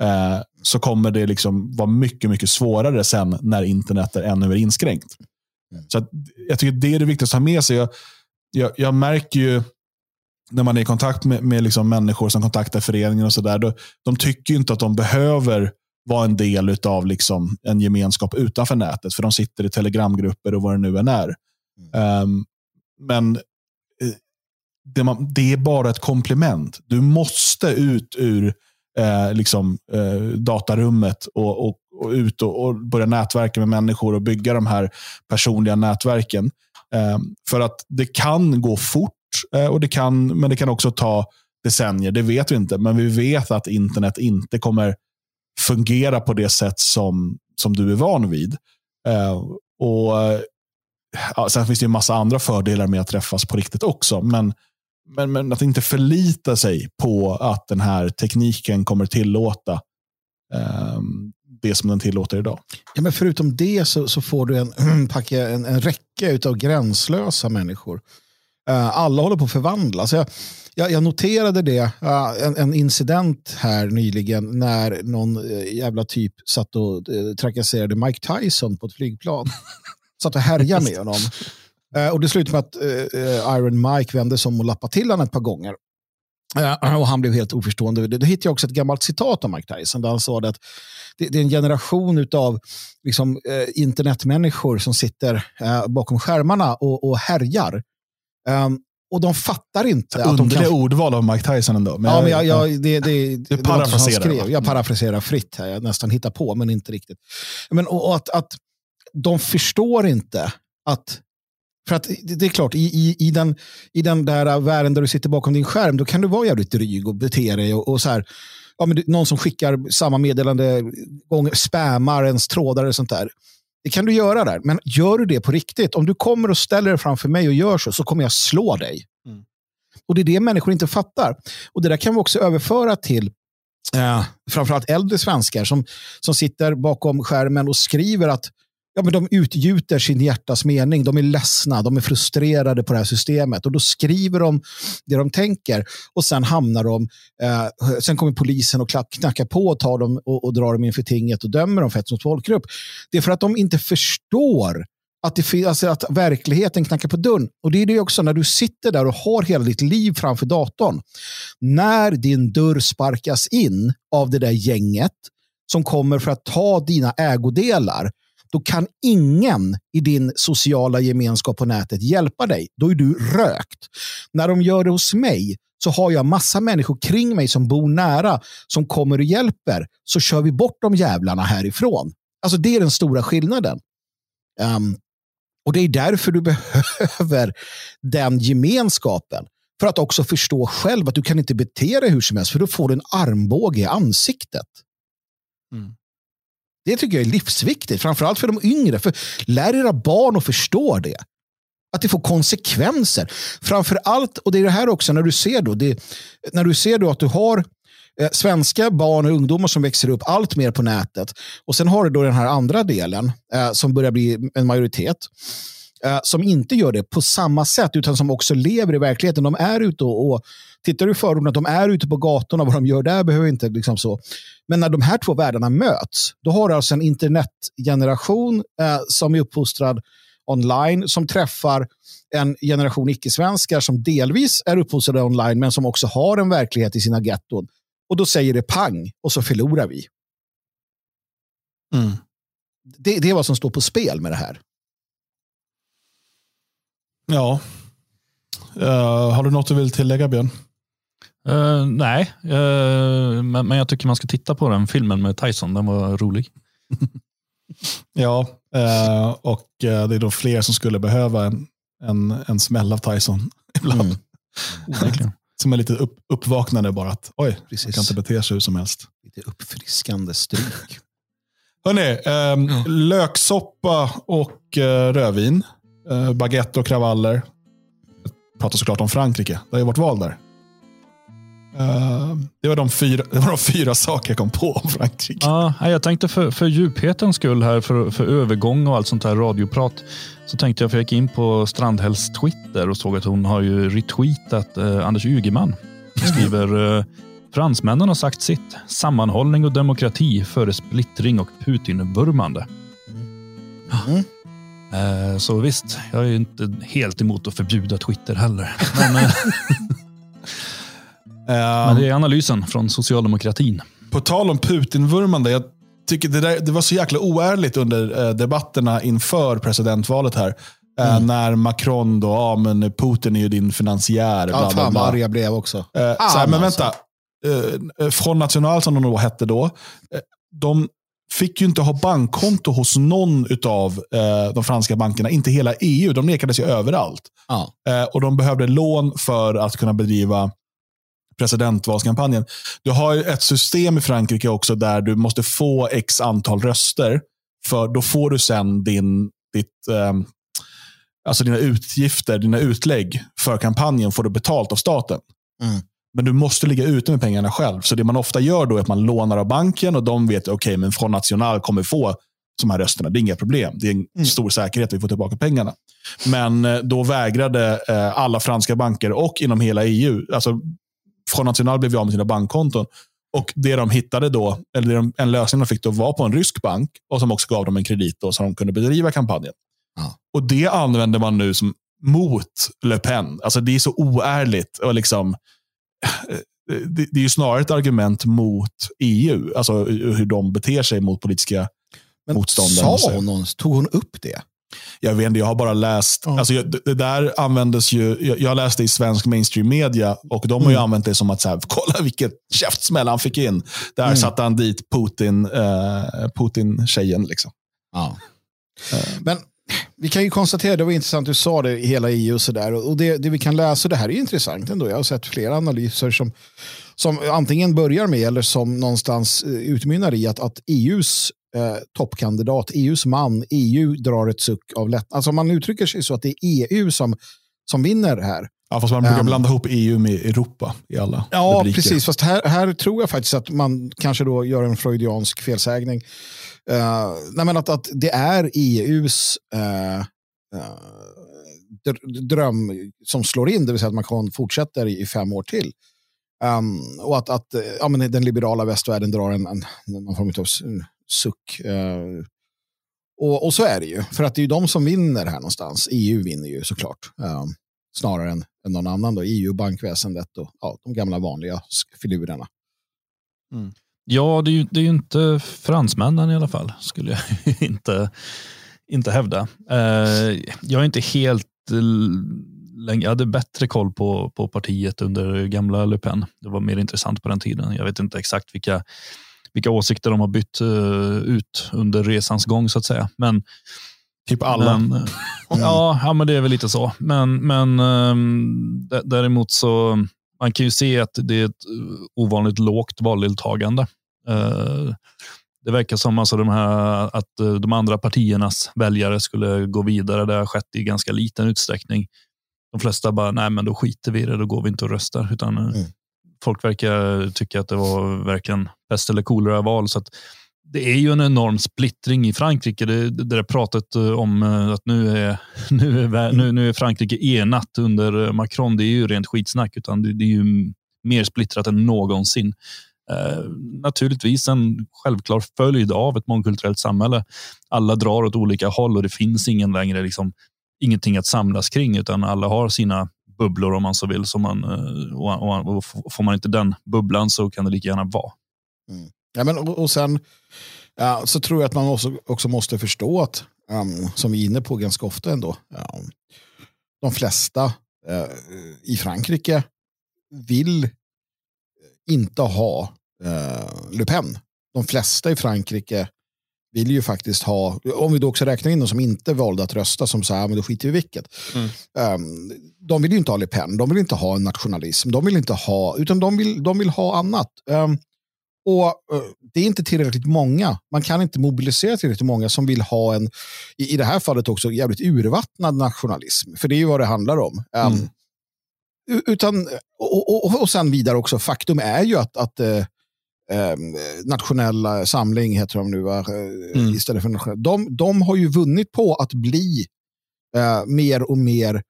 eh, så kommer det liksom vara mycket, mycket svårare sen när internet är ännu mer inskränkt. Så att, jag tycker det är det viktigaste att ha med sig. Jag, jag, jag märker ju när man är i kontakt med, med liksom människor som kontaktar föreningen och sådär. De tycker inte att de behöver vara en del av liksom en gemenskap utanför nätet. För de sitter i telegramgrupper och vad det nu än är. Mm. Um, men eh, det, man, det, är bara ett komplement. Du måste ut ur eh, liksom, eh, datarummet och, och, och ut och, och, börja nätverka med människor och bygga de här personliga nätverken. Eh, för att det kan gå fort, Eh, och det kan, men det kan också ta decennier. Det vet vi inte, men vi vet att internet inte kommer fungera på det sätt som, som du är van vid. Eh, och eh, ja, Sen finns det en massa andra fördelar med att träffas på riktigt också. Men men, men att inte förlita sig på att den här tekniken kommer tillåta eh, det som den tillåter idag. Ja, men förutom det så, så får du en, packa en, en räcka av gränslösa människor. Eh, alla håller på att förvandlas. Jag, jag, jag noterade det, eh, en, en, incident här nyligen när någon eh, jävla typ satt och trakasserade Mike Tyson på ett flygplan. satt och härjade med honom. Och det slutade med att Iron Mike vände sig om och lappade till honom ett par gånger. Och han blev helt oförstående. Då hittade jag också ett gammalt citat av Mike Tyson där han sa att det, är en generation av liksom, internetmänniskor som sitter bakom skärmarna och, och härjar. Um, och de fattar inte. Underliga de kan... ordval av Mike Tyson ändå. Men ja, men jag, jag, det, det, det, det parafraserar. Jag parafraserar fritt här. Jag nästan hittar på, men inte riktigt. Men, och, att, att de förstår inte att för att det är klart, i, i, i, den, i den där världen där du sitter bakom din skärm, då kan du vara jävligt dryg och bete dig. Och, och så här, ja, men någon som skickar samma meddelande, gånger, spammar ens trådar och sånt där. Det kan du göra där, men gör du det på riktigt, om du kommer och ställer dig framför mig och gör så, så kommer jag slå dig. Mm. Och det är det människor inte fattar. Och det där kan vi också överföra till eh, framförallt äldre svenskar som, som sitter bakom skärmen och skriver att ja, men de utgjuter sin hjärtas mening. De är ledsna, de är frustrerade på det här systemet. Och Då skriver de det de tänker och sen hamnar de... Eh, sen kommer polisen och knackar på och tar dem och, och drar dem inför tinget och dömer dem för hets mot folkgrupp. Det är för att de inte förstår att, det, alltså att verkligheten knackar på dörren. Och det är det också när du sitter där och har hela ditt liv framför datorn. När din dörr sparkas in av det där gänget som kommer för att ta dina ägodelar då kan ingen i din sociala gemenskap på nätet hjälpa dig. Då är du rökt. När de gör det hos mig så har jag massa människor kring mig som bor nära som kommer och hjälper. Så kör vi bort de jävlarna härifrån. Alltså Det är den stora skillnaden. Um, och Det är därför du behöver den gemenskapen. För att också förstå själv att du kan inte bete dig hur som helst för då får du en armbåge i ansiktet. Mm. Det tycker jag är livsviktigt, framförallt för de yngre. För lär era barn att förstå det. Att det får konsekvenser. Framför allt, och det är det här också, när du ser då, det, när du ser då att du har eh, svenska barn och ungdomar som växer upp allt mer på nätet. Och sen har du då den här andra delen eh, som börjar bli en majoritet eh, som inte gör det på samma sätt utan som också lever i verkligheten. De är ute och, och tittar du i förorten de är ute på gatorna, vad de gör där behöver inte liksom så. Men när de här två världarna möts, då har du alltså en internetgeneration eh, som är uppfostrad online som träffar en generation icke-svenskar som delvis är uppfostrade online men som också har en verklighet i sina getton. Och då säger det pang och så förlorar vi. Mm. Det, det är vad som står på spel med det här. Ja. Uh, har du något du vill tillägga, Björn? Uh, nej, uh, men, men jag tycker man ska titta på den filmen med Tyson. Den var rolig. ja, och det är då fler som skulle behöva en, en, en smäll av Tyson ibland. Mm. som är lite upp, uppvaknande bara. att Oj, Precis. man kan inte bete sig hur som helst. Lite uppfriskande stryk. Hörrni, eh, ja. löksoppa och eh, rödvin eh, baguette och kravaller. Jag pratar såklart om Frankrike. Det har ju varit val där. Uh, det, var de fyra, det var de fyra saker jag kom på om Frankrike. Ja, jag tänkte för, för djuphetens skull här, för, för övergång och allt sånt här radioprat, så tänkte jag, för jag gick in på Strandhälls Twitter och såg att hon har ju retweetat eh, Anders Ygeman. Hon skriver eh, Fransmännen har sagt sitt. Sammanhållning och demokrati före splittring och Putin-vurmande. Mm. Eh, så visst, jag är inte helt emot att förbjuda Twitter heller. Men, eh, men det är analysen från socialdemokratin. På tal om Putin-vurmande, jag tycker det, där, det var så jäkla oärligt under eh, debatterna inför presidentvalet här. Mm. När Macron då, ja men Putin är ju din finansiär. Ja, fan vad arg jag blev också. Eh, såhär, men vänta. Eh, Front National som de då hette då. De fick ju inte ha bankkonto hos någon av eh, de franska bankerna. Inte hela EU. De nekades ju överallt. Ja. Eh, och De behövde lån för att kunna bedriva presidentvalskampanjen. Du har ett system i Frankrike också där du måste få x antal röster. För Då får du sen din, ditt, eh, alltså dina utgifter, dina utlägg för kampanjen får du betalt av staten. Mm. Men du måste ligga ute med pengarna själv. Så det man ofta gör då är att man lånar av banken och de vet, okej, okay, men Front National kommer få de här rösterna. Det är inga problem. Det är en mm. stor säkerhet att vi får tillbaka pengarna. Men eh, då vägrade eh, alla franska banker och inom hela EU, alltså Front National blev av med sina bankkonton. Och Det de hittade då, eller de, en lösning de fick då var på en rysk bank och som också gav dem en kredit då, så de kunde bedriva kampanjen. Ja. Och Det använder man nu som mot Le Pen. Alltså Det är så oärligt. och liksom det, det är ju snarare ett argument mot EU, alltså hur de beter sig mot politiska Men motståndare. Sa hon någon, tog hon upp det? Jag vet inte, jag har bara läst. Mm. Alltså, det där användes ju, jag, jag läste i svensk mainstream media och de har ju mm. använt det som att, så här, kolla vilket käftsmäll han fick in. Där mm. satte han dit Putin, eh, Putin-tjejen. Liksom. Ja. Men vi kan ju konstatera, det var intressant du sa det hela EU och sådär. Och det, det vi kan läsa, det här är intressant ändå. Jag har sett flera analyser som, som antingen börjar med eller som någonstans eh, utmynnar i att, att EUs eh, toppkandidat, EUs man, EU drar ett suck av lätt. Alltså man uttrycker sig så att det är EU som, som vinner här. Ja, fast man brukar um, blanda ihop EU med Europa i alla Ja, rubriker. precis. Fast här, här tror jag faktiskt att man kanske då gör en freudiansk felsägning. Uh, nej, men att, att det är EUs uh, eh, uh, eh, dröm som slår in, det vill säga att man fortsätter i, i fem år till. Um, och att, att ja, men den liberala västvärlden drar en, en, någon form av suck. Uh, och, och, så är det ju, för att det är ju de som vinner här någonstans. EU vinner ju såklart, um, snarare än, än någon annan. Då. EU, bankväsendet och ja, de gamla vanliga filurerna. Mm. Ja, det är, ju, det är ju inte fransmännen i alla fall, skulle jag inte, inte hävda. Eh, jag är inte helt jag hade bättre koll på, på partiet under gamla Le Pen. Det var mer intressant på den tiden. Jag vet inte exakt vilka, vilka åsikter de har bytt uh, ut under resans gång så att säga. Men, typ alla? Men, mm. ja, ja, men det är väl lite så. Men, men um, däremot så man kan ju se att det är ett ovanligt lågt valdeltagande. Uh, det verkar som alltså de här, att eh, de andra partiernas väljare skulle gå vidare. Det har skett i ganska liten utsträckning. De flesta bara, nej men då skiter vi i det, då går vi inte och röstar. Utan eh, mm. Folk verkar tycka att det var verkligen bäst eller kolera val. Så det är ju en enorm splittring i Frankrike. Det, det där pratet eh, om att nu är, nu, är, nu, nu är Frankrike enat under Macron, det är ju rent skitsnack. Utan det, det är ju mer splittrat än någonsin. Eh, naturligtvis en självklar följd av ett mångkulturellt samhälle. Alla drar åt olika håll och det finns ingen längre liksom, ingenting att samlas kring utan alla har sina bubblor om man så vill. Så man, eh, och, och, och får man inte den bubblan så kan det lika gärna vara. Mm. Ja, men, och, och sen ja, så tror jag att man också, också måste förstå att, um, som vi är inne på ganska ofta ändå, um, de flesta uh, i Frankrike vill inte ha eh, Le Pen. De flesta i Frankrike vill ju faktiskt ha, om vi då också räknar in de som inte valde att rösta som så här, men då skiter vi i vilket. Mm. Um, de vill ju inte ha Le Pen, de vill inte ha en nationalism, de vill inte ha, utan de vill, de vill ha annat. Um, och uh, Det är inte tillräckligt många, man kan inte mobilisera tillräckligt många som vill ha en, i, i det här fallet också, jävligt urvattnad nationalism. För det är ju vad det handlar om. Um, mm. Utan, och, och, och sen vidare också, faktum är ju att, att eh, ehm, nationella samling heter de nu, va? Eh, mm. istället för nationella. De, de har ju vunnit på att bli eh, mer och mer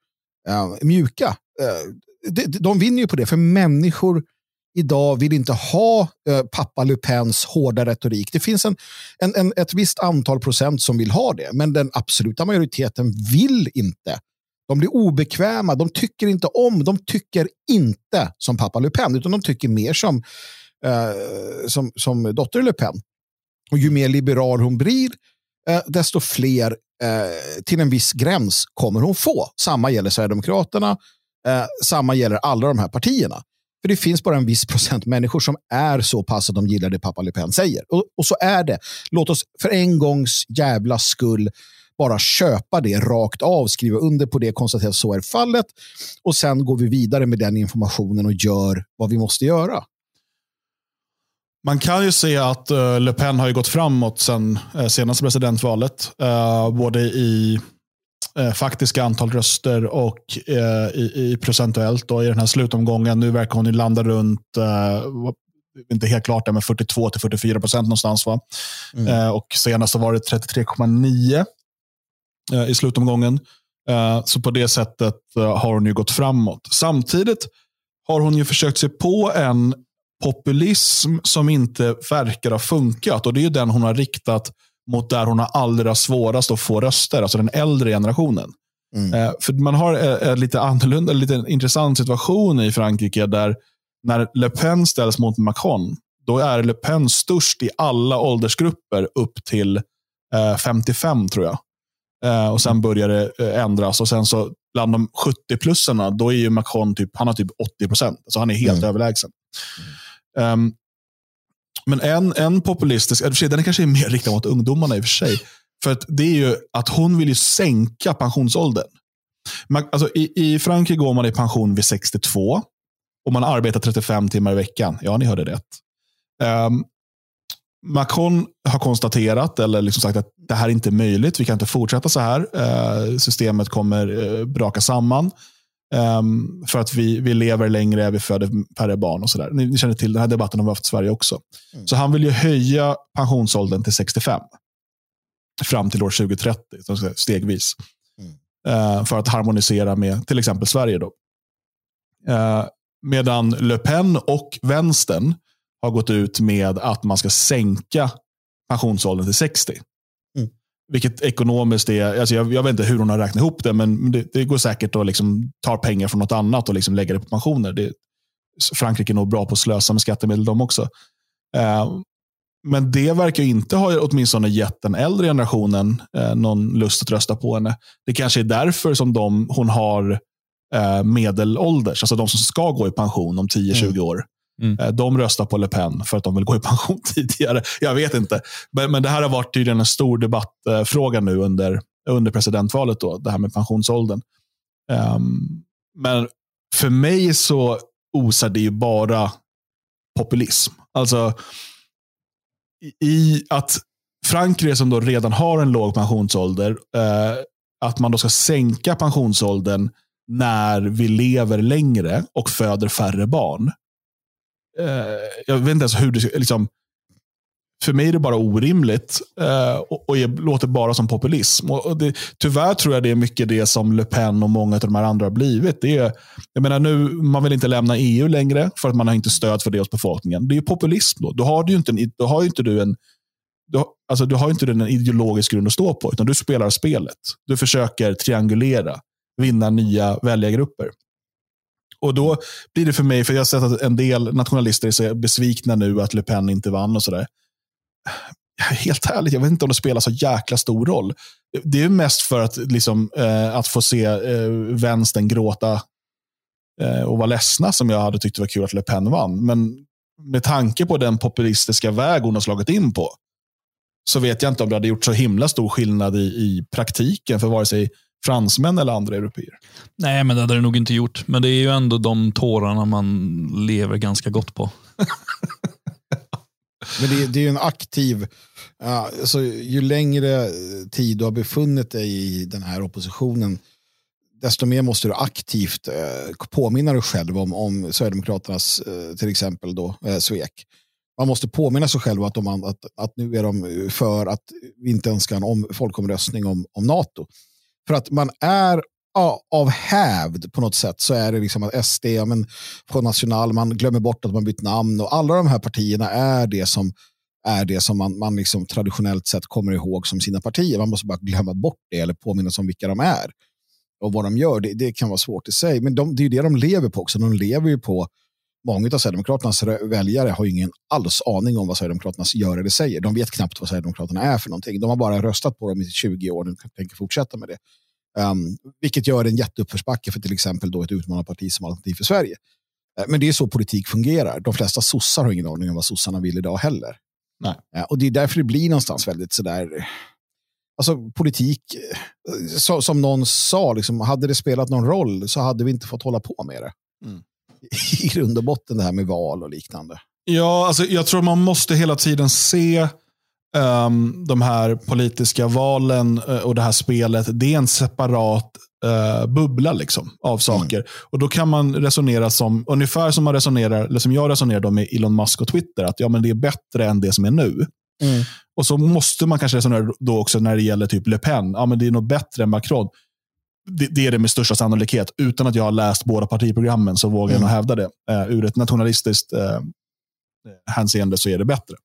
eh, mjuka. Eh, de, de vinner ju på det, för människor idag vill inte ha eh, pappa Le Pens hårda retorik. Det finns en, en, en, ett visst antal procent som vill ha det, men den absoluta majoriteten vill inte de blir obekväma, de tycker inte om, de tycker inte som pappa Le Pen, utan de tycker mer som, eh, som, som dotter Le Pen. Och ju mer liberal hon blir, eh, desto fler eh, till en viss gräns kommer hon få. Samma gäller Sverigedemokraterna, eh, samma gäller alla de här partierna. För det finns bara en viss procent människor som är så pass att de gillar det pappa Le Pen säger. Och, och så är det. Låt oss för en gångs jävla skull bara köpa det rakt av, skriva under på det, konstatera att så är fallet och sen går vi vidare med den informationen och gör vad vi måste göra. Man kan ju se att uh, Le Pen har gått framåt sen uh, senaste presidentvalet. Uh, både i faktiska antal röster och i, i, procentuellt. Då, I den här slutomgången. Nu verkar hon ju landa runt, inte helt klart, men 42 44 procent någonstans. Va? Mm. och senast var det 33,9 Eh, i slutomgången. Så på det sättet har hon ju gått framåt. Samtidigt har hon ju försökt sig på en populism som inte verkar ha funkat. Och Det är den hon har riktat mot där hon har allra svårast att få röster, alltså den äldre generationen. Mm. För Man har en lite annorlunda, lite intressant situation i Frankrike där när Le Pen ställs mot Macron, då är Le Pen störst i alla åldersgrupper upp till 55 tror jag. Eh, och Sen börjar det eh, ändras. och sen så Bland de 70-plussarna, då är ju Macron typ, han har typ 80 procent. Alltså han är helt mm. överlägsen. Mm. Um, men en, en populistisk, för sig, den kanske är mer riktad mot ungdomarna i och för sig. För att det är ju att hon vill ju sänka pensionsåldern. Man, alltså, i, I Frankrike går man i pension vid 62 och man arbetar 35 timmar i veckan. Ja, ni hörde rätt. Um, Macron har konstaterat, eller liksom sagt att det här är inte möjligt. Vi kan inte fortsätta så här. Uh, systemet kommer uh, braka samman. Ehm, för att vi, vi lever längre, vi föder färre barn och sådär. Ni, ni, känner till den här debatten har vi haft i Sverige också. Mm. Så han vill ju höja pensionsåldern till 65. Fram till år 2030, stegvis. Mm. Eh, för att harmonisera med till exempel Sverige. Då. Medan Le Pen och vänstern har gått ut med att man ska sänka pensionsåldern till 60. Vilket ekonomiskt är, alltså jag, jag, vet inte hur hon har räknat ihop det, men det, det går säkert att liksom ta pengar från något annat och liksom lägga det på pensioner. Det, Frankrike är nog bra på att slösa med skattemedel de också. Uh, men det verkar inte ha åtminstone gett den äldre generationen uh, någon lust att rösta på henne. Det kanske är därför som de, hon har uh, medelålders, alltså de som ska gå i pension om 10-20 mm. år. Mm. Eh, de röstar på Le Pen för att de vill gå i pension tidigare. Jag vet inte. Men, men det här har varit tydligen en stor debattfråga nu under, under presidentvalet. Då, det här med pensionsåldern. Um, men för mig så osar det ju bara populism. Alltså, i att Frankrike som då redan har en låg pensionsålder, eh, att man då ska sänka pensionsåldern när vi lever längre och föder färre barn. Eh, jag vet inte ens hur det liksom, för mig är det bara orimligt eh, och, och låter bara som populism. Och, och det, tyvärr tror jag det är mycket det som Le Pen och många av de här andra har blivit. Det är, jag menar nu, man vill inte lämna EU längre för att man har inte stöd för det hos befolkningen. Det är populism då. Då har du inte, en, då har inte du en du, alltså, du har inte en ideologisk grund att stå på, utan du spelar spelet. Du försöker triangulera, vinna nya väljargrupper. Och då blir det för mig, för jag har sett att en del nationalister är så besvikna nu att Le Pen inte vann och sådär. Helt ärligt, jag vet inte om det spelar så jäkla stor roll. Det är mest för att, liksom, eh, att få se eh, vänstern gråta eh, och vara ledsna som jag hade tyckt det var kul att Le Pen vann. Men med tanke på den populistiska väg hon har slagit in på, så vet jag inte om det hade gjort så himla stor skillnad i, i praktiken för vare sig fransmän eller andra europeer. Nej, men det hade det nog inte gjort. Men det är ju ändå de tårarna man lever ganska gott på. men det, det är ju en aktiv, alltså, ju längre tid du har befunnit dig i den här oppositionen, desto mer måste du aktivt eh, påminna dig själv om, om Sverigedemokraternas eh, till exempel då, eh, svek man måste påminna sig själv att, de, att, att nu är de för att vi inte ens ska ha en om, folkomröstning om, om NATO. För att man är av hävd på något sätt så är det liksom att SD, men på national, man glömmer bort att man bytt namn och alla de här partierna är det som är det som man, man liksom traditionellt sett kommer ihåg som sina partier. Man måste bara glömma bort det eller påminna sig om vilka de är och vad de gör. Det, det kan vara svårt i sig, men de, det är ju det de lever på också. De lever ju på många av Sverigedemokraternas väljare har ingen alls aning om vad Sverigedemokraterna gör eller säger. De vet knappt vad Sverigedemokraterna är för någonting. De har bara röstat på dem i 20 år och tänker fortsätta med det. Um, vilket gör en jätteuppförsbacke för till exempel då ett utmanarparti som Alternativ för Sverige. Uh, men det är så politik fungerar. De flesta sossar har ingen aning om vad sossarna vill idag heller. Nej. Uh, och det är därför det blir någonstans väldigt sådär Alltså politik, eh, så, som någon sa, liksom, hade det spelat någon roll så hade vi inte fått hålla på med det. Mm i grund och botten det här med val och liknande. Ja, alltså, jag tror man måste hela tiden se um, de här politiska valen uh, och det här spelet. Det är en separat uh, bubbla liksom, av saker. Mm. Och Då kan man resonera som ungefär som man resonerar, eller som jag resonerar med Elon Musk och Twitter. Att ja, men det är bättre än det som är nu. Mm. Och så måste man kanske resonera då också när det gäller typ Le Pen. Ja, men det är nog bättre än Macron det, det, är det med största sannolikhet. Utan att jag har läst båda partiprogrammen så vågar mm. jag nog hävda det. Uh, ur ett nationalistiskt uh, hänseende så är det bättre.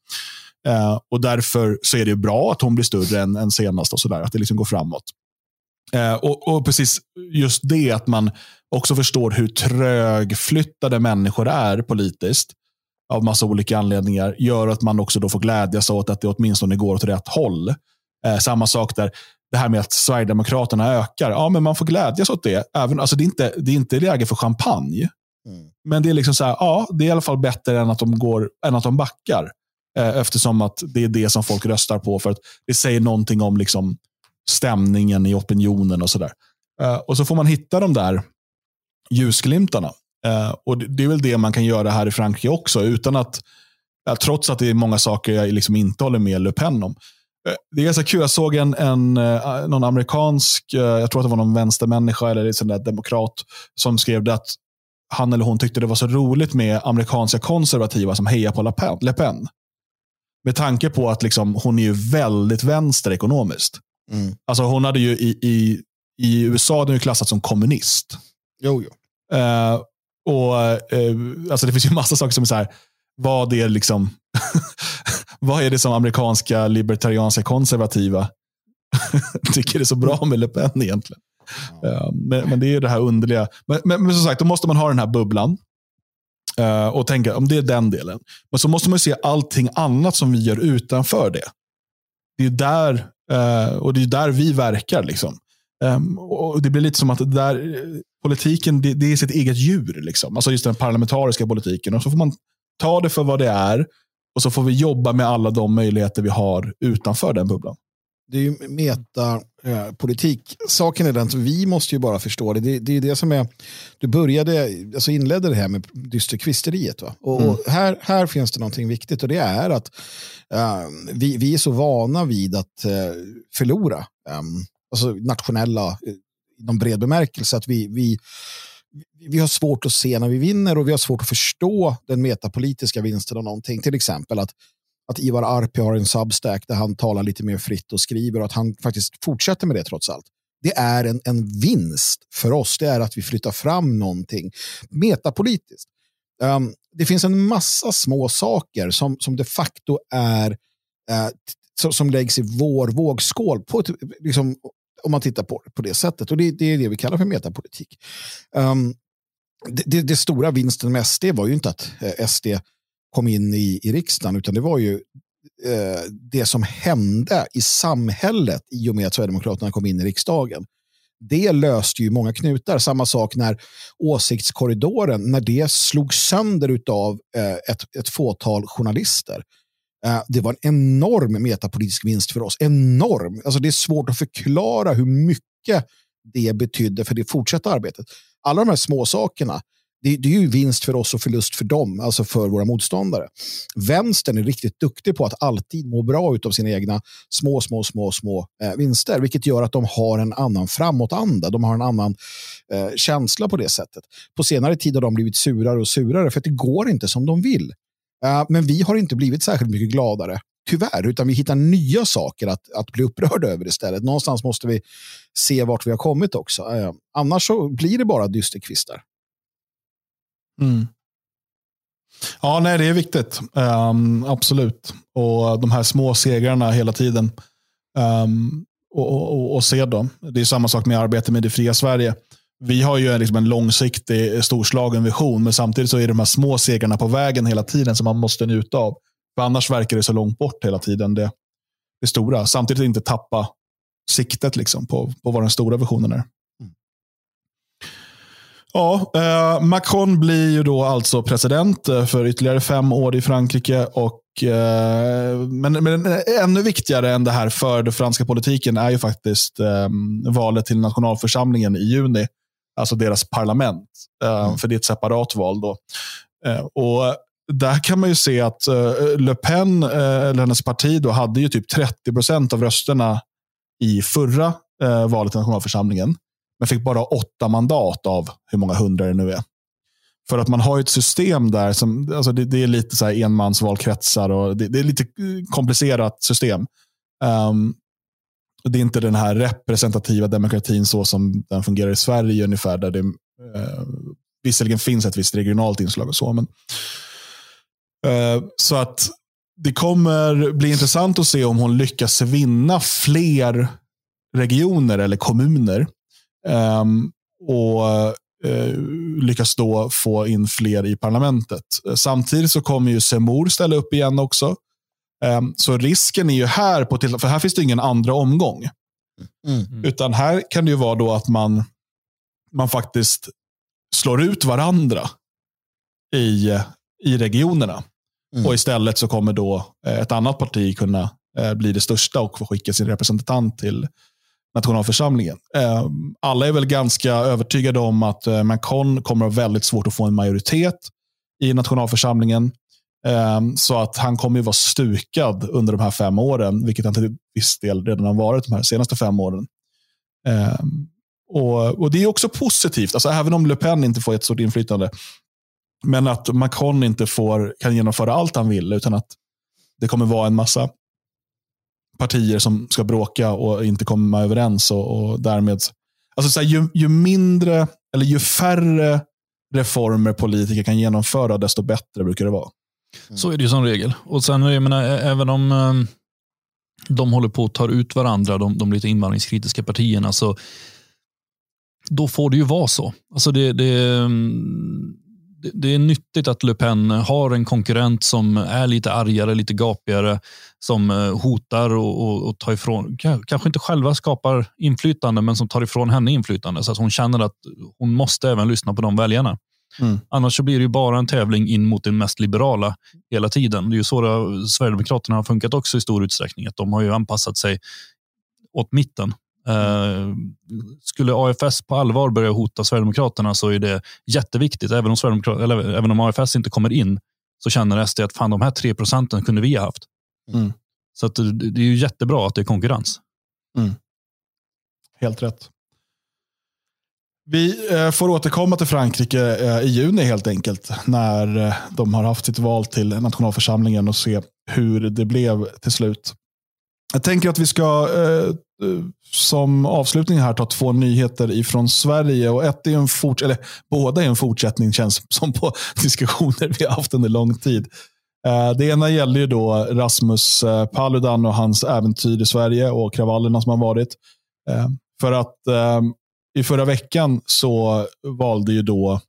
Uh, och Därför så är det bra att hon blir större än, än senast. och så där, Att det liksom går framåt. Uh, och, och, precis just det att man också förstår hur trögflyttade människor är politiskt av massa olika anledningar gör att man också då får glädjas åt att det åtminstone går åt rätt håll. Eh, samma sak där det här med att Sverigedemokraterna ökar. Ja, men man får glädjas åt det. Även, alltså det, är inte, det är inte läge för champagne. Mm. Men det är liksom så här, ja, det är i alla fall bättre än att de, går, än att de backar. Eh, eftersom att det är det som folk röstar på. För att det säger någonting om liksom stämningen i opinionen och sådär. Eh, och så får man hitta de där ljusglimtarna. Eh, och det, det, är väl det man kan göra här i Frankrike också. utan att Trots att det är många saker jag liksom inte håller med Le Pen om. Det är ganska kul. Jag såg en, en, eh, någon amerikansk, eh, jag tror att det var någon vänstermänniska eller sån där demokrat, som skrev att han eller hon tyckte det var så roligt med amerikanska konservativa som hejar på Le Pen. Med tanke på att liksom, hon är ju väldigt vänster ekonomiskt. Mm. Alltså hon hade ju i, i, i USA hade klassats som kommunist. Jo, jo. Uh, och, uh, alltså det finns ju massa saker som är så här, vad är liksom vad är det som amerikanska libertarianska konservativa tycker är så bra med Le Pen egentligen? Ja. Men, men, det är det här underliga. Men, men, men, som sagt, då måste man ha den här bubblan. Uh, och tänka om det är den delen. Men så måste man se allting annat som vi gör utanför det. Det är där, uh, och det är där vi verkar. Liksom. Um, och Det blir lite som att där, politiken det, det, är sitt eget djur. Liksom. Alltså just den parlamentariska politiken. Och så får man ta det för vad det är och så får vi jobba med alla de möjligheter vi har utanför den bubblan. det är ju metapolitik. Eh, Saken är den att vi måste ju bara förstå det. Det, det är det som är, du började, alltså inledde det här med dysterkvisteriet. Va? Och, mm. och, här, här finns det någonting viktigt och det är att uh, vi, vi är så vana vid att uh, förlora. Um, alltså nationella, inom bred bemärkelse, att vi, vi vi har svårt att se när vi vinner och vi har svårt att förstå den metapolitiska vinsten av någonting. Till exempel att att Ivar Arpi har en substack där han talar lite mer fritt och skriver och att han faktiskt fortsätter med det trots allt. Det är en, en vinst för oss. Det är att vi flyttar fram någonting metapolitiskt. Um, det finns en massa små saker som, som de facto är uh, som, som läggs i vår vågskål på ett, liksom, om man tittar på det på det sättet. Och det, det är det vi kallar för metapolitik. Um, det, det, det, stora vinsten med SD var ju inte att eh, SD kom in i, i riksdagen, utan det var ju eh, det som hände i samhället i och med att Sverigedemokraterna kom in i riksdagen. Det löste ju många knutar. Samma sak när åsiktskorridoren, när det slog sönder av eh, ett, ett fåtal journalister. Eh, det var en enorm metapolitisk vinst för oss. Enorm. Alltså det är svårt att förklara hur mycket det betydde för det fortsatta arbetet. Alla de här små sakerna det, det, är ju vinst för oss och förlust för dem, alltså för våra motståndare. Vänstern är riktigt duktig på att alltid må bra av sina egna små, små, små, små eh, vinster, vilket gör att de har en annan framåtanda. De har en annan eh, känsla på det sättet. På senare tid har de blivit surare och surare för att det går inte som de vill. Eh, men vi har inte blivit särskilt mycket gladare, tyvärr, utan vi hittar nya saker att, att bli upprörda över istället. Någonstans måste vi se vart vi har kommit också. Eh, annars så blir det bara dysterkvistar. Mm. Ja, nej, det är viktigt. Um, absolut. Och de här små segrarna hela tiden. Um, och, och, och, se dem. Det är samma sak med arbete med det fria Sverige. Vi har ju liksom en långsiktig, storslagen vision, men samtidigt så är det de här små segrarna på vägen hela tiden som man måste njuta av. För annars verkar det så långt bort hela tiden, det, det stora. Samtidigt inte tappa siktet liksom på, på vad den stora visionen är. Ja, eh, Macron blir ju då alltså president eh, för ytterligare fem år i Frankrike. Och, eh, men, men ännu viktigare än det här för den franska politiken är ju faktiskt eh, valet till nationalförsamlingen i juni. Alltså deras parlament. Eh, mm. För det är ett separat val. då. Eh, och där kan man ju se att Le Pen, eller hennes parti, då, hade ju typ 30 procent av rösterna i förra valet till nationalförsamlingen men fick bara åtta mandat av hur många hundra det nu är. För att man har ett system där som alltså det, det är lite så här enmansvalkretsar och det, det är lite komplicerat system. Um, det är inte den här representativa demokratin så som den fungerar i Sverige ungefär. Där det eh, visserligen finns ett visst regionalt inslag och så. Men, eh, så att det kommer bli intressant att se om hon lyckas vinna fler regioner eller kommuner ehm, Eh, och lyckas då få in fler i parlamentet. Samtidigt så kommer ju Semur ställa upp igen också. Um, så risken är ju här, på för här finns det ingen andra omgång. Mm. Utan här kan det ju vara då att man, man faktiskt slår ut varandra i, i regionerna. Mm. Och istället så kommer då eh, ett annat parti kunna eh, bli det största och få skicka sin representant till, nationalförsamlingen. Eh, alla är väl ganska övertygade om att eh, Macron kommer att ha väldigt svårt att få en majoritet i nationalförsamlingen. Ehm, så att han kommer ju vara stukad under de här fem åren, vilket han till viss del redan har varit de här senaste fem åren. Ehm, och, och Det är också positivt, alltså, även om Le Pen inte får ett stort inflytande. Men att Macron inte får, kan genomföra allt han vill, utan att det kommer vara en massa partier som ska bråka och inte komma överens. Och, och därmed, alltså så här, ju, ju, mindre, eller ju färre reformer politiker kan genomföra, desto bättre brukar det vara. Mm. Så är det ju som regel. Och sen, jag menar, även om um, de håller på att ta ut varandra, de, de lite invandringskritiska partierna, så då får det ju vara så. Alltså det, det, ehm, det är nyttigt att Le Pen har en konkurrent som är lite argare, lite gapigare, som eh, hotar och, och, och tar ifrån, kanske inte själva skapar inflytande, men som tar ifrån henne inflytande så att hon känner att hon måste även lyssna på de väljarna. Mm. Annars så blir det ju bara en tävling in mot den mest liberala hela tiden. Det är ju så det, Sverigedemokraterna har funkat också i stor utsträckning. Att de har ju anpassat sig åt mitten. Eh, skulle AFS på allvar börja hota Sverigedemokraterna så är det jätteviktigt. Även om, Sverigedemokrat- eller, även om AFS inte kommer in så känner SD att fan, de här tre procenten kunde vi ha haft. Mm. Så det, det är ju jättebra att det är konkurrens. Helt rätt. Vi eh, får återkomma till Frankrike eh, i juni helt enkelt. När eh, de har haft sitt val till nationalförsamlingen och se hur det blev till slut. Jag tänker att vi ska som avslutning här ta två nyheter ifrån Sverige. Och ett är en fort eller båda är en fortsättning känns som på diskussioner vi har haft under lång tid. Det ena gäller ju då Rasmus Paludan och hans äventyr i Sverige och kravallerna som har varit. För att i förra veckan så valde ju då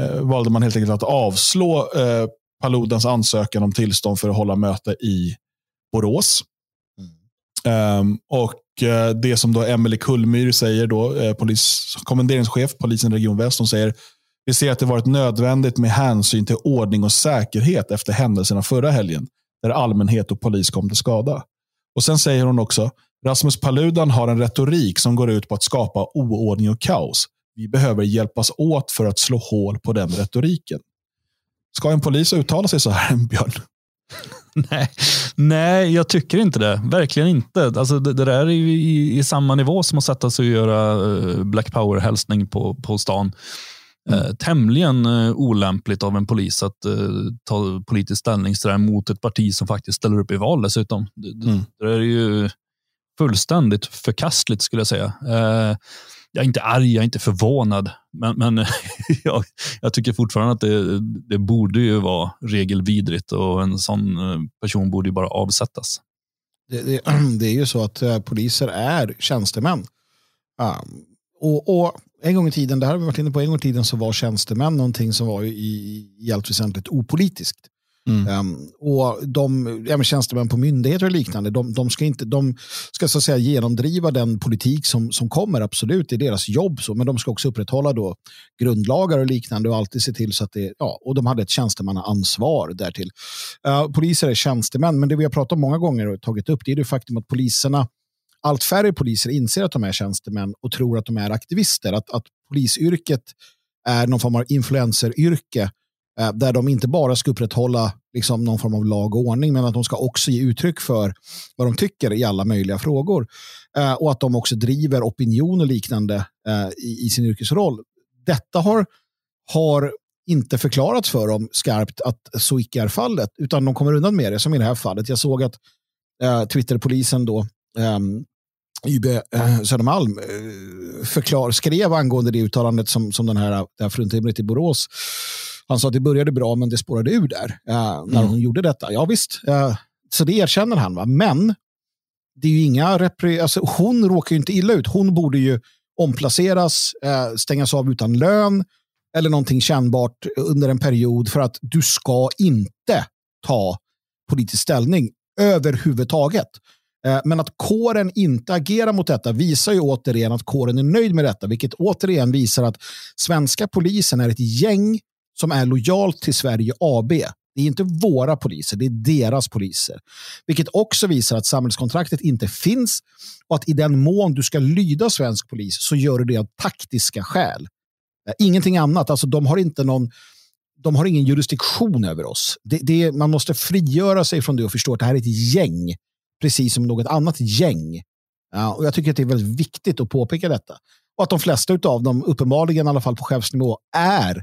eh, valde man helt enkelt att avslå eh, Paludans ansökan om tillstånd för att hålla möte i Borås. Ehm, och eh, det som då Emelie Kullmyr säger, då, eh, polis, kommenderingschef, polisen Region Väst, hon säger vi ser att det varit nödvändigt med hänsyn till ordning och säkerhet efter händelserna förra helgen, där allmänhet och polis kom till skada. Och Sen säger hon också, Rasmus Paludan har en retorik som går ut på att skapa oordning och kaos. Vi behöver hjälpas åt för att slå hål på den retoriken. Ska en polis uttala sig så här, Björn? Nej, nej, jag tycker inte det. Verkligen inte. Alltså, det, det där är ju i, i samma nivå som att sätta sig och göra eh, Black Power-hälsning på, på stan. Eh, tämligen eh, olämpligt av en polis att eh, ta politisk ställning mot ett parti som faktiskt ställer upp i val dessutom. Det, det, Mm. det är ju fullständigt förkastligt skulle jag säga. Eh, jag är inte arg, jag är inte förvånad, men, men jag, jag tycker fortfarande att det, det borde ju vara regelvidrigt och en sån eh, person borde ju bara avsättas. Det, det, det är ju så att eh, poliser är tjänstemän. Ehm, och, och en gång i tiden, det här har vi varit inne på, en gång i tiden så var tjänstemän någonting som var i, i allt väsentligt opolitiskt. Mm. Um, och de ja, tjänstemän på myndigheter och liknande, de, de ska, inte, de ska så att säga genomdriva den politik som, som kommer, absolut, det är deras jobb, så, men de ska också upprätthålla då grundlagar och liknande och alltid se till så att det, ja, och de hade ett tjänstemannaansvar därtill. Uh, poliser är tjänstemän, men det vi har pratat om många gånger och tagit upp, det är det faktum att poliserna, allt färre poliser inser att de är tjänstemän och tror att de är aktivister, att, att polisyrket är någon form av influenceryrke eh, Eh, där de inte bara ska upprätthålla liksom, någon form av lag och ordning, men att de ska också ge uttryck för vad de tycker i alla möjliga frågor. Eh, och att de också driver opinion och liknande eh, i, i sin yrkesroll. Detta har, har inte förklarats för dem skarpt att så icke är fallet, utan de kommer undan med det, som i det här fallet. Jag såg att eh, Twitterpolisen då, eh, YB eh, Södermalm eh, förklar, skrev angående det uttalandet som, som den här, det här fruntimret i Borås. Han sa att det började bra men det spårade ur där eh, när Mm. hon gjorde detta. Ja visst, eh, så det erkänner han. Va? Men det är ju inga repre- alltså, hon råkar ju inte illa ut. Hon borde ju omplaceras, eh, stängas av utan lön eller någonting kännbart under en period för att du ska inte ta politisk ställning överhuvudtaget. Eh, Men att kåren inte agerar mot detta visar ju återigen att kåren är nöjd med detta, vilket återigen visar att svenska polisen är ett gäng som är lojalt till Sverige AB. Det är inte våra poliser, det är deras poliser. Vilket också visar att samhällskontraktet inte finns och att i den mån du ska lyda svensk polis så gör du det av taktiska skäl. Eh, ingenting annat. Alltså, de har inte någon de har ingen jurisdiktion över oss. Det, det, man måste frigöra sig från det och förstå att det här är ett gäng, precis som något annat gäng. Ja, och Jag tycker att det är väldigt viktigt att påpeka detta. Och att de flesta av dem, uppenbarligen i alla fall på chefsnivå, är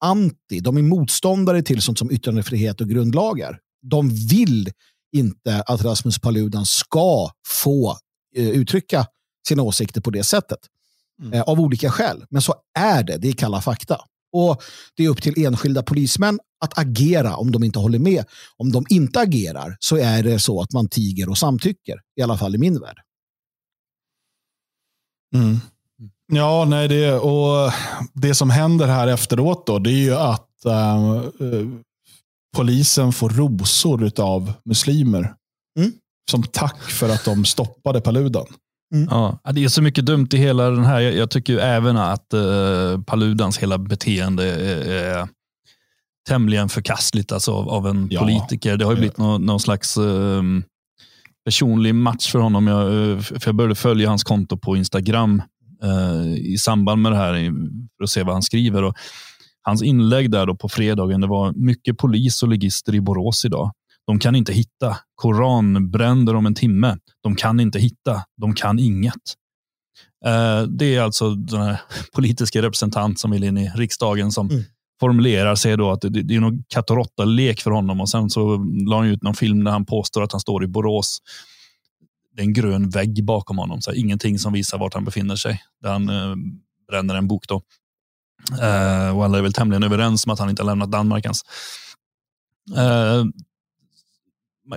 anti. De är motståndare till sånt som yttrandefrihet och grundlagar. De vill inte att Rasmus Paludan ska få eh, uttrycka sina åsikter på det sättet. Eh, av olika skäl. Men så är det, det är kalla fakta. Och det är upp till enskilda polismän att agera om de inte håller med. Om de inte agerar så är det så att man tiger och samtycker. I alla fall i min värld. Mm. Ja, nej, det, och det som händer här efteråt då, det är ju att eh, eh, polisen får rosor av muslimer. Mm. Som tack för att de stoppade Paludan. Ja, det är så mycket dumt i hela den här. Jag, jag tycker ju även att eh, Paludans hela beteende är, är tämligen förkastligt alltså, av, av en Ja. politiker. Det har ju Ja. blivit någon, någon slags eh, personlig match för honom. Jag, eh, för jag började följa hans konto på Instagram eh, i samband med det här för att se vad han skriver. Och hans inlägg där då på fredagen, det var mycket polis och legister i Borås idag. De kan inte hitta. Koranbränder om en timme. De kan inte hitta. De kan inget. Eh, det är alltså den här politiska representant som vill in i riksdagen som mm. formulerar sig då att det, det är någon katt och råtta-lek för honom och sen så la han ut någon film där han påstår att han står i Borås. Det är en grön vägg bakom honom, så ingenting som visar vart han befinner sig. Där han eh, bränner en bok. då. Eh, och alla är väl tämligen överens om att han inte har lämnat Danmark ens. Eh,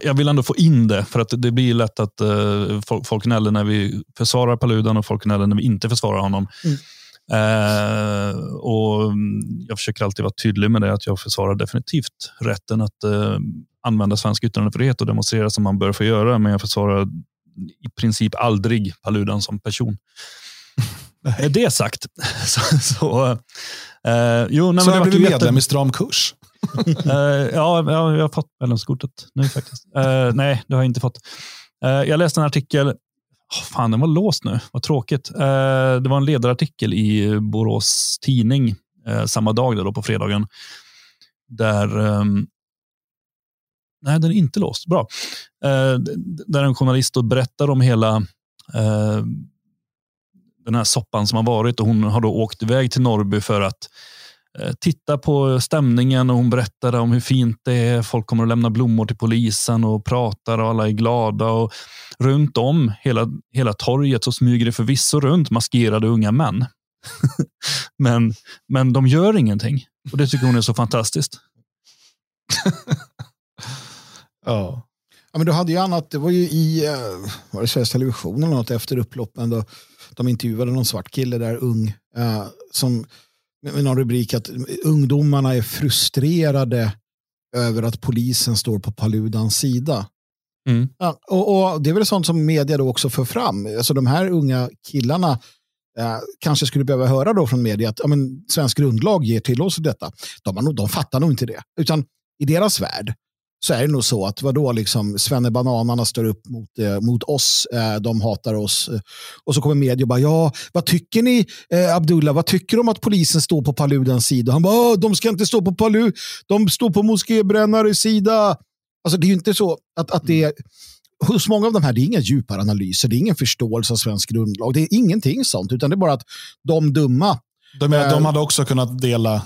jag vill ändå få in det, för att det blir lätt att uh, folk gnäller när vi försvarar Paludan och folk gnäller när vi inte försvarar honom. Mm. Uh, och Jag försöker alltid vara tydlig med det, att jag försvarar definitivt rätten att uh, använda svensk yttrandefrihet och demonstrera som man bör få göra, men jag försvarar i princip aldrig Paludan som person. Med det sagt, så, så, uh, jo, nej, så har du blivit medlem i Stram kurs? uh, ja, jag har fått medlemskortet nu faktiskt. Uh, nej, det har jag inte fått. Uh, jag läste en artikel. Oh, fan, den var låst nu. Vad tråkigt. det var en ledarartikel i Borås tidning samma dag, då, på fredagen. Där um, Nej, den är inte låst. Bra. Eh, där en journalist berättar om hela eh, den här soppan som har varit och hon har då åkt iväg till Norrby för att Eh, titta på stämningen och hon berättade om hur fint det är. Folk kommer att lämna blommor till polisen och pratar och alla är glada. Och runt om hela, hela torget så smyger det förvisso runt maskerade unga män. men, men de gör ingenting och det tycker hon är så fantastiskt. ja. Ja, men du hade ju annat, det var ju i uh, var det Sveriges Television eller något efter upploppen då de intervjuade någon svart kille där ung uh, som med någon rubrik att ungdomarna är frustrerade över att polisen står på Paludans sida. Mm. Ja, och, och, Det är väl sånt som media då också för fram. Alltså de här unga killarna eh, kanske skulle behöva höra då från media att ja, men, svensk grundlag ger tillåtelse detta. De, de fattar nog inte det. Utan i deras värld så är det nog så att vadå, liksom, Svenne Bananarna står upp mot, eh, mot oss, eh, de hatar oss. Eh, och så kommer media och bara, ja, vad tycker ni eh, Abdullah, vad tycker du om att polisen står på Paludans sida? Han bara, de ska inte stå på Palu, de står på moskébrännare sida. Alltså det är ju inte så att, att det är, hos många av de här, det är inga djupare analyser, det är ingen förståelse av svensk grundlag, det är ingenting sånt, utan det är bara att de dumma de, de eh, hade också kunnat dela,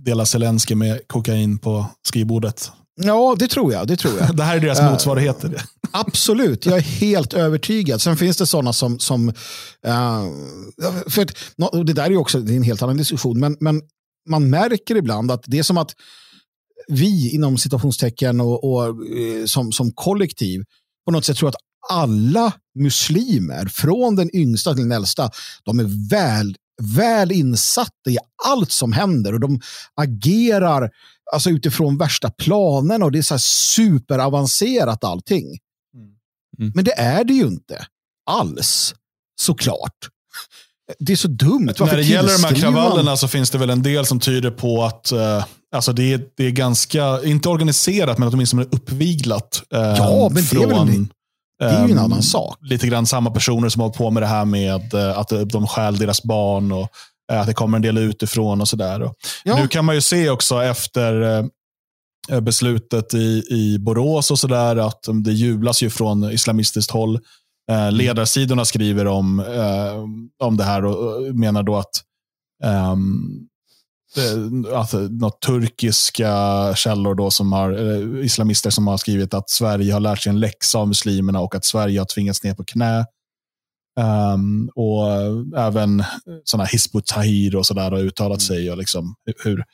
dela Zelensky med kokain på skrivbordet. Ja, det tror jag. Det, tror jag. det här är deras uh, motsvarigheter. absolut, jag är helt övertygad. Sen finns det sådana som... som uh, för att, det där är också det är en helt annan diskussion, men, men man märker ibland att det är som att vi inom situationstecken och, och eh, som, som kollektiv på något sätt tror att alla muslimer, från den yngsta till den äldsta, de är väl, väl insatta i allt som händer och de agerar alltså utifrån värsta planerna och det är så superavancerat allting. Mm. mm. Men det är det ju inte alls, såklart. Det är så dumt. Varför När det gäller de här kravallerna så finns det väl en del som tyder på att uh, alltså det, är, det är ganska, inte organiserat, men åtminstone uppviglat. Uh, ja, men från, det är väl det är ju en um, annan sak. Lite grann samma personer som har på med det här med uh, att de stjäl deras barn och Eh, att det kommer en del utifrån och sådär. Ja. Nu kan man ju se också efter eh, beslutet i, i Borås och sådär att det jublas ju från islamistiskt håll. Eh, mm. ledarsidorna skriver om, om det här och menar då att um, att något turkiska källor då som har, islamister som har skrivit att Sverige har lärt sig en läxa av muslimerna och att Sverige har tvingats ner på knä Um, och även sådana Hizb Tahir och sådär har uttalat mm. sig och liksom hur,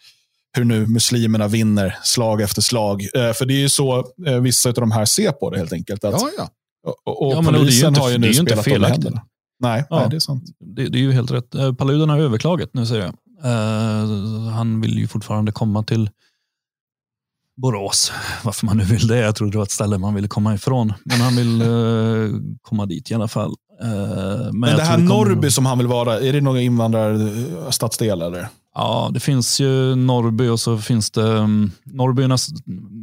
hur nu muslimerna vinner slag efter slag. Uh, för det är ju så uh, vissa av de här ser på det helt enkelt. Att, ja, ja. Och, och ja, polisen inte, har ju nu spelat inte felaktigt. Nej, ja, nej, det är sant. Det, det, är ju helt rätt. Uh, Paludan har överklagat nu säger jag. Uh, han vill ju fortfarande komma till Borås. Varför man nu vill det. Jag trodde det var ett ställe man ville komma ifrån. Men han vill uh, komma dit i alla fall. Uh, men, men det här det Norrby kommer... som han vill vara, är det någon invandrarstadsdel eller? Ja, det finns ju Norrby och så finns det um, Norrby är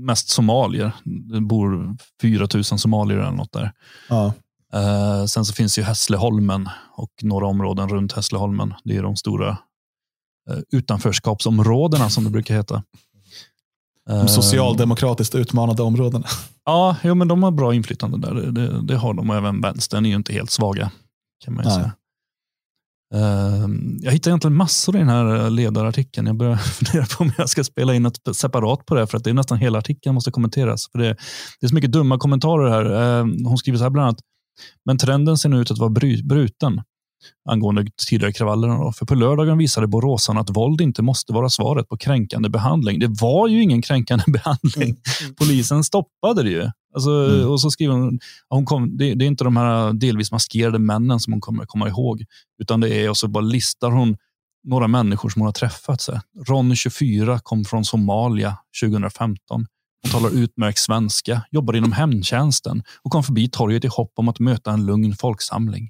mest somalier. Det bor 4 000 somalier eller något där. Ja. Eh, sen så finns ju Hässleholmen och några områden runt Hässleholmen. Det är de stora utanförskapsområdena som det brukar heta. De Eh, socialdemokratiskt utmanade områdena. Ja, jo, men de har bra inflytande där. Det, det, det har de och även vänstern är ju inte helt svaga. kan man säga. Eh, jag hittar egentligen massor i den här ledarartikeln. Jag börjar fundera på om jag ska spela in något separat på det, för att det är nästan hela artikeln måste kommenteras. För det, det är så mycket dumma kommentarer här. Eh, hon skriver så här bland annat. Men trenden ser nu ut att vara bry, bruten angående tidigare kravallerna. För på lördagen visade Boråsarna att våld inte måste vara svaret på kränkande behandling. Det var ju ingen kränkande behandling. Polisen stoppade det ju. Alltså, Mm. Och så skriver hon, hon kom, det, det är inte de här delvis maskerade männen som hon kommer komma ihåg, utan det är, och så bara listar hon några människor som hon har träffat. Så. Ron, 24, kom från Somalia 2015. Hon talar utmärkt svenska, jobbar inom hemtjänsten och kom förbi torget i hopp om att möta en lugn folksamling.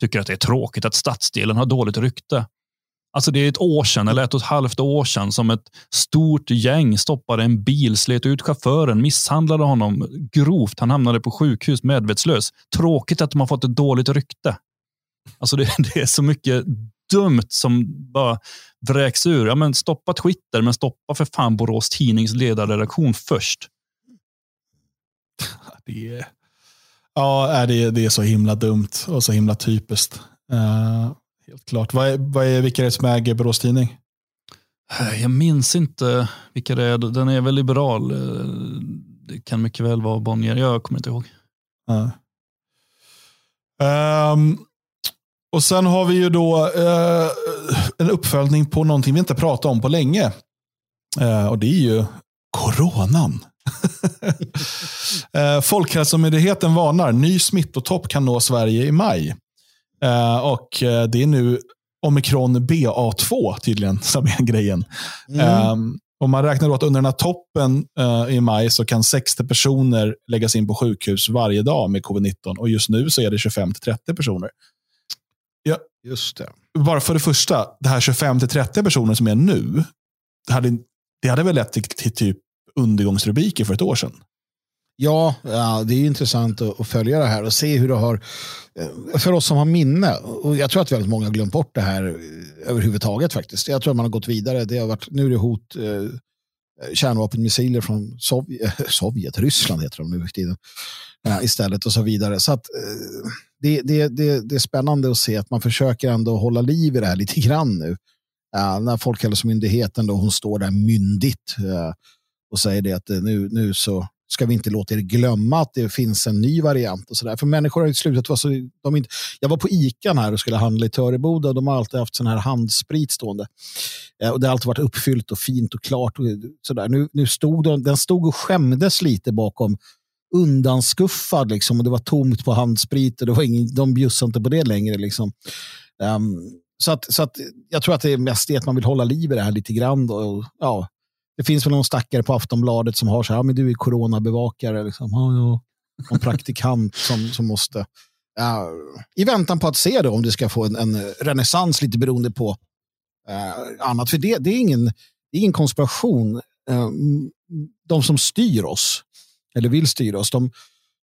Tycker att det är tråkigt att stadsdelen har dåligt rykte. Alltså det är ett år sedan, eller ett och ett halvt år sedan, som ett stort gäng stoppade en bil, slet ut chauffören, misshandlade honom grovt. Han hamnade på sjukhus medvetslös. Tråkigt att de har fått ett dåligt rykte. Alltså det, det är så mycket dumt som bara vräks ur. Ja, men stoppa Twitter, men stoppa för fan Borås Tidnings ledarredaktion först. Det är, ja, är det, det är så himla dumt och så himla typiskt. Eh, helt klart. Vad är, vad är, vilka är det som äger Borås Tidning? Jag minns inte vilka det är. Den är väl liberal. Det kan mycket väl vara Bonnier. Jag kommer inte ihåg. Ja. Ehm, och sen har vi ju då eh, en uppföljning på någonting vi inte pratat om på länge. Eh, och det är ju coronan. Uh, Folkhälsomyndigheten varnar, ny smittotopp kan nå Sverige i maj. Eh, och eh, det är nu omikron BA2 tydligen som är grejen. Um, om man räknar då att under den här toppen eh, i maj så kan 60 personer läggas in på sjukhus varje dag med covid-19 och just nu så är det 25-30 personer. Just det. Bara för det första, det här 25-30 personer som är nu, det hade, det hade väl lett till, till typ undergångsrubriker för ett år sedan. Ja, ja, det är ju intressant att, att följa det här och se hur det har, eh, för oss som har minne, och jag tror att väldigt många har glömt bort det här eh, överhuvudtaget faktiskt. Jag tror att man har gått vidare. Det har varit, nu är det hot, eh, kärnvapenmissiler från Sovjet, Sovjet, Ryssland heter de nu för tiden, eh, istället och så vidare. Så att, eh, det, det, det, det är spännande att se att man försöker ändå hålla liv i det här lite grann nu. Ja, när Folkhälsomyndigheten då, hon står där myndigt eh, och säger det att eh, nu, nu så ska vi inte låta er glömma att det finns en ny variant. och så där. För människor har ju slutat vara så, de inte, jag var på Ican här och skulle handla i Töreboda och de har alltid haft sån här handsprit stående. Eh, och det har alltid varit uppfyllt och fint och klart. Och så där. Nu, nu stod de, den stod och skämdes lite bakom undanskuffad liksom, och det var tomt på handsprit och det var ingen, de bjussade inte på det längre. Liksom. Um, så att, så att jag tror att det är mest det att man vill hålla liv i det här lite grann. Då, och, ja, det finns väl någon stackare på Aftonbladet som har så här, men du är coronabevakare. Liksom. Ja, ja. Någon praktikant som, som måste, Uh, i väntan på att se då, om det ska få en, en renässans lite beroende på uh, annat. För det, det, är ingen, det är ingen konspiration. Uh, de som styr oss, eller vill styra oss, de,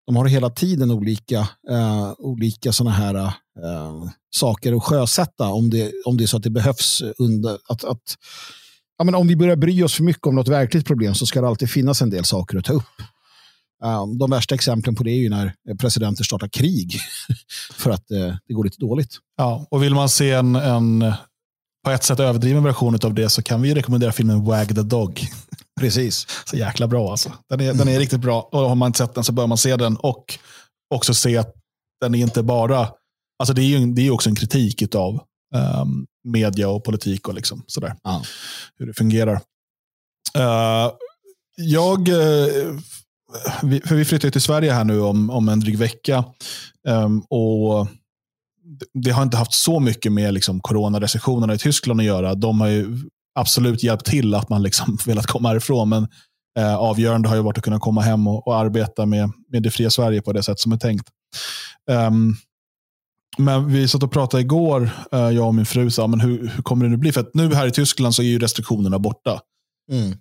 de har hela tiden olika, eh, olika såna här saker att sjösätta om det, om det är så att det behövs. Under, att, att, ja, men om vi börjar bry oss för mycket om något verkligt problem så ska det alltid finnas en del saker att ta upp. Eh, de värsta exemplen på det är ju när presidenter startar krig för att eh, det går lite dåligt. Ja, och vill man se en, en på ett sätt överdriven version av det så kan vi rekommendera filmen Wag the Dog. Precis. Så jäkla bra alltså. Den är, den är riktigt bra. Och har man inte sett den så bör man se den. Och också se att den är inte bara... Alltså det är ju det är också en kritik av um, media och politik och liksom sådär. Ja. Hur det fungerar. Uh, jag... Uh, vi, för vi flyttar till Sverige här nu om, om en dryg vecka. Um, och det har inte haft så mycket med liksom, coronarestriktionerna i Tyskland att göra. De har ju absolut hjälpt till att man liksom velat komma härifrån. Men eh, avgörande har ju varit att kunna komma hem och, och, arbeta med, med det fria Sverige på det sätt som är tänkt. Um, men vi satt och pratade igår, eh, jag och min fru, sa, men hur, hur kommer det nu bli? För att nu här i Tyskland så är ju restriktionerna borta. Mm.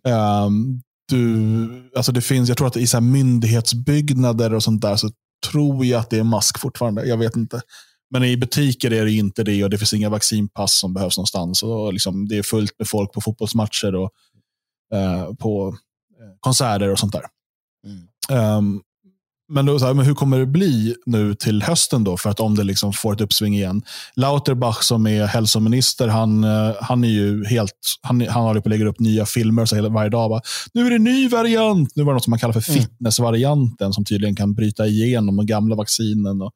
Um, du, alltså det finns, jag tror att i så myndighetsbyggnader och sånt där så tror jag att det är mask fortfarande. Jag vet inte. Men i butiker är det inte det och det finns inga vaccinpass som behövs någonstans. Och liksom, det är fullt med folk på fotbollsmatcher och eh, på konserter och sånt där. Mm. Um, men, då, så här, men hur kommer det bli nu till hösten då? För att om det liksom får ett uppsving igen. Lauterbach som är hälsominister, han, eh, han är ju helt, han, han håller på att lägga upp nya filmer så varje dag. Bara, nu är det en ny variant. Nu var det något som man kallar för mm. fitnessvarianten som tydligen kan bryta igenom de gamla vaccinen. Och,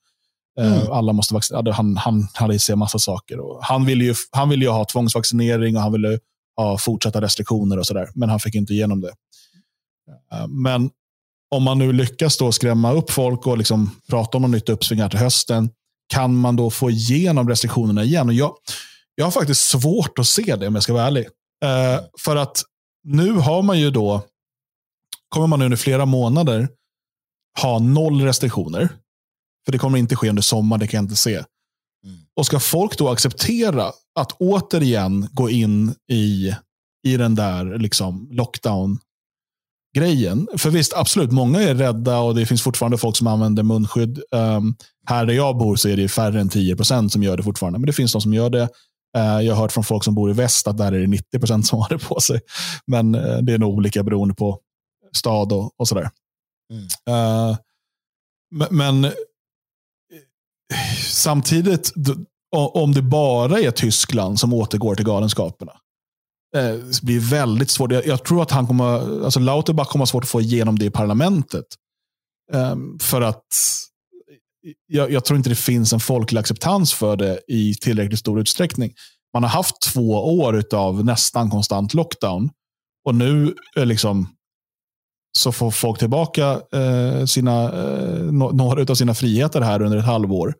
eh, mm. Alla måste vaccinera. Han, han hade se massa saker. Och han, ville ju, han ville ju ha tvångsvaccinering och han ville ha fortsatta restriktioner och sådär. Men han fick inte igenom det. Eh, men om man nu lyckas då skrämma upp folk och liksom prata om något nytt uppsving här till hösten, kan man då få igenom restriktionerna igen? Och jag, jag har faktiskt svårt att se det om jag ska vara ärlig. Eh, för att nu har man ju då, kommer man under flera månader ha noll restriktioner. För det kommer inte ske under sommar, det kan jag inte se. Mm. Och ska folk då acceptera att återigen gå in i, i den där liksom lockdown grejen. För visst, absolut, många är rädda och det finns fortfarande folk som använder munskydd. Um, här där jag bor så är det färre än 10 procent som gör det fortfarande. Men det finns de som gör det. Uh, jag har hört från folk som bor i väst att där är det 90 procent som har det på sig. Men uh, det är nog olika beroende på stad och, och sådär. Mm. Uh, men samtidigt, om det bara är Tyskland som återgår till galenskaperna, eh, blir väldigt svårt. Jag, jag, tror att han kommer, alltså Lauterbach kommer ha svårt att få igenom det i parlamentet. Eh, för att jag, jag, tror inte det finns en folklig acceptans för det i tillräckligt stor utsträckning. Man har haft två år av nästan konstant lockdown. Och nu eh, liksom, så får folk tillbaka eh, sina, eh, några av sina friheter här under ett halvår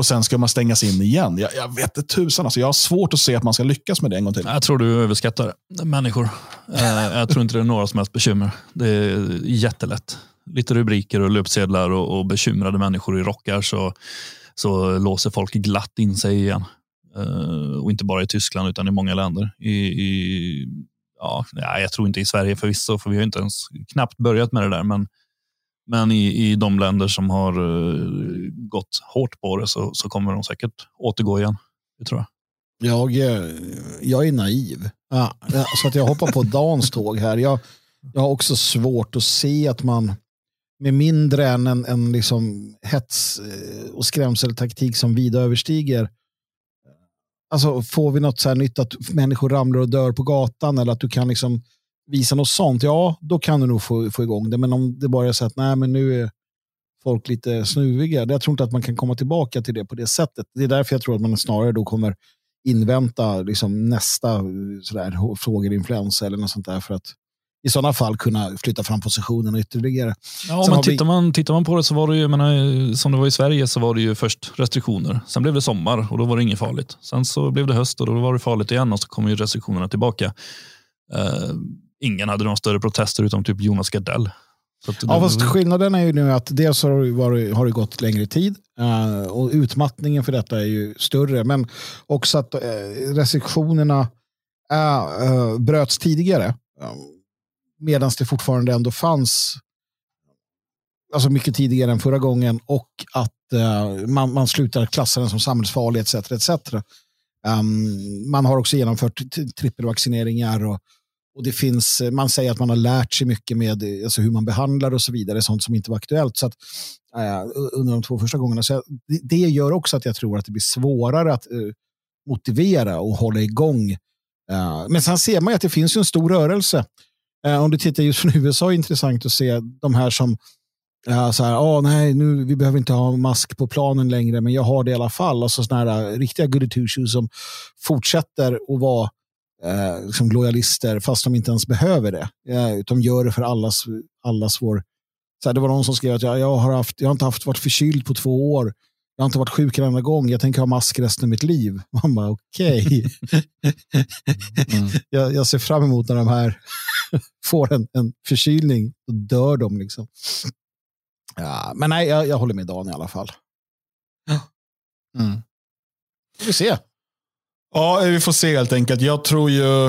och sen ska man stängas in igen. Jag, jag vet inte tusan, alltså, jag har svårt att se att man ska lyckas med det en gång till. Jag tror du överskattar människor. Eh, jag tror inte det är några som helst bekymmer. Det är jättelätt. Lite rubriker och löpsedlar och, och bekymrade människor i rockar så, så låser folk glatt in sig igen. Uh, och inte bara i Tyskland utan i många länder. I, i, ja, jag tror inte i Sverige förvisso, för vi har inte ens knappt börjat med det där. Men men i, i de länder som har uh, gått hårt på det så, så kommer de säkert återgå igen. Det tror jag. Jag, eh, jag är naiv. Ja, så att jag hoppar på Dans tåg här. Jag, jag har också svårt att se att man med mindre än en, en liksom hets eh, och skrämseltaktik som vida överstiger Alltså får vi något så här nytt att människor ramlar och dör på gatan eller att du kan liksom visa något sånt, ja, då kan du nog få, få igång det. Men om det bara är så att nej, men nu är folk lite snuviga, jag tror inte att man kan komma tillbaka till det på det sättet. Det är därför jag tror att man snarare då kommer invänta liksom nästa sådär, fågelinfluensa eller något sånt där för att i sådana fall kunna flytta fram positionerna ytterligare. Ja, men tittar, vi... man, tittar man på det så var det ju, menar, som det var i Sverige så var det ju först restriktioner. Sen blev det sommar och då var det inget farligt. Sen så blev det höst och då var det farligt igen och så kom ju restriktionerna tillbaka. Uh, ingen hade några större protester utom typ Jonas Gardell. ja, fast skillnaden är ju nu att dels har det, gått längre tid uh, och utmattningen för detta är ju större. Men också att uh, restriktionerna uh, bröts tidigare. Medan det fortfarande ändå fanns alltså mycket tidigare än förra gången och att man, man slutar klassa den som samhällsfarlig etc. etc. Um, man har också genomfört trippelvaccineringar och och det finns, eh, man säger att man har lärt sig mycket med eh, alltså hur man behandlar och så vidare, sånt som inte var aktuellt. Så att, äh, under de två första gångerna. Så det, det, gör också att jag tror att det blir svårare att uh, motivera och hålla igång. Uh, men sen ser man ju att det finns en stor rörelse. Uh, om du tittar just från USA är det intressant att se de här som Ja, så här, oh, nej, nu, vi behöver inte ha mask på planen längre, men jag har det i alla fall. Alltså sådana här riktiga goody two shoes som fortsätter att vara eh, liksom lojalister fast de inte ens behöver det. Eh, de gör det för allas, allas vår... Så här, det var någon som skrev att jag, jag, har haft, jag har inte haft varit förkyld på två år. Jag har inte varit sjuk en enda gång. Jag tänker ha mask resten av mitt liv. Man bara okej. Okay. mm. jag, jag, ser fram emot när de här får en, en förkylning. Då dör de liksom. Ja, men nej, jag, jag håller med Dan i alla fall. Mm. Vi får se. Ja, vi får se helt enkelt. Jag tror ju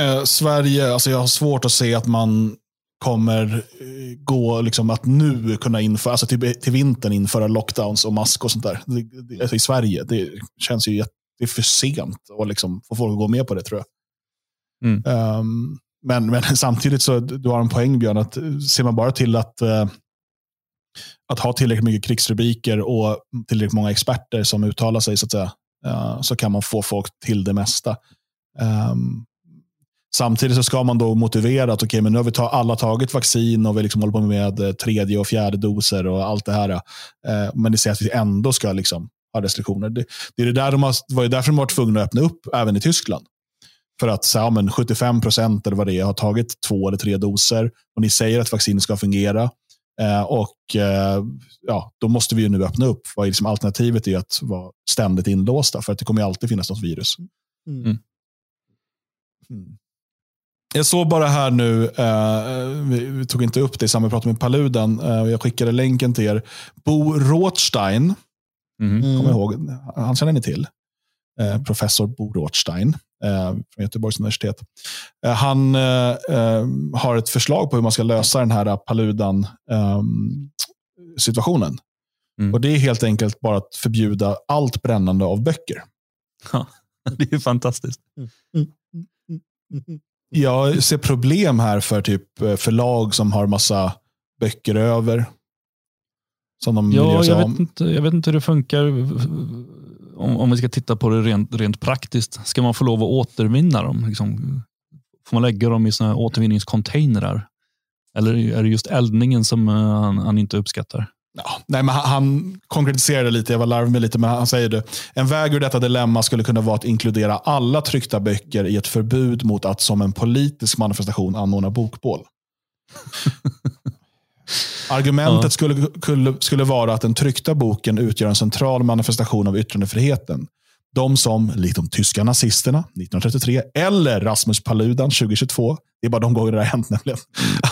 eh, Sverige, alltså jag har svårt att se att man kommer eh, gå liksom att nu kunna införa, alltså till, till vintern införa lockdowns och mask och sånt där. Det, det, alltså I Sverige. Det känns ju det är för sent att liksom få folk att gå med på det tror jag. Mm. Um, men, men samtidigt så du har en poäng Björn, att ser man bara till att, uh, att ha tillräckligt mycket krigsrubriker och tillräckligt många experter som uttalar sig så att säga, Eh, så kan man få folk till det mesta. Um, Samtidigt så ska man då motivera att okay, men nu har vi ta, alla tagit vaccin och vi liksom håller på med eh, tredje och fjärde doser och allt det här. Eh, men det säger att vi ändå ska liksom ha restriktioner. Det, det är det där de har, det var därför de var tvungna att öppna upp även i Tyskland. För att så, ja, men 75 procent eller vad det är har tagit två eller tre doser och ni säger att vaccinet ska fungera. Eh, och eh, ja, Då måste vi ju nu öppna upp. Vad är liksom alternativet är att vara ständigt inlåsta för att det kommer alltid finnas något virus. Mm. Mm. mm. Jag såg bara här nu, eh, vi, vi, tog inte upp det i samband med med Paludan. Eh, jag skickade länken till er. Bo Rothstein, mm. kommer ihåg, han känner ni till. Eh, professor Bo Rothstein från Göteborgs universitet. Eh, han eh, eh, har ett förslag på hur man ska lösa den här Paludan ehm, situationen. Mm. Och Det är helt enkelt bara att förbjuda allt brännande av böcker. Ja, det är ju fantastiskt. Mm. Mm. mm, jag ser problem här för typ eh, förlag som har massa böcker över. Som de ja, jag vet, inte, jag vet inte hur det funkar om, om vi ska titta på det rent, rent praktiskt. Ska man få lov att återvinna dem? Liksom, får man lägga dem i såna återvinningscontainrar? Eller är det just eldningen som eh, han, han inte uppskattar? Ja, nej, men han, han konkretiserade lite, jag var larvig lite, men han säger det. En väg ur detta dilemma skulle kunna vara att inkludera alla tryckta böcker i ett förbud mot att som en politisk manifestation anordna bokbål. Argumentet skulle, skulle, skulle vara att den tryckta boken utgör en central manifestation av yttrandefriheten. De som, likt de tyska nazisterna 1933 eller Rasmus Paludan 2022, det är bara de gånger det har hänt nämligen,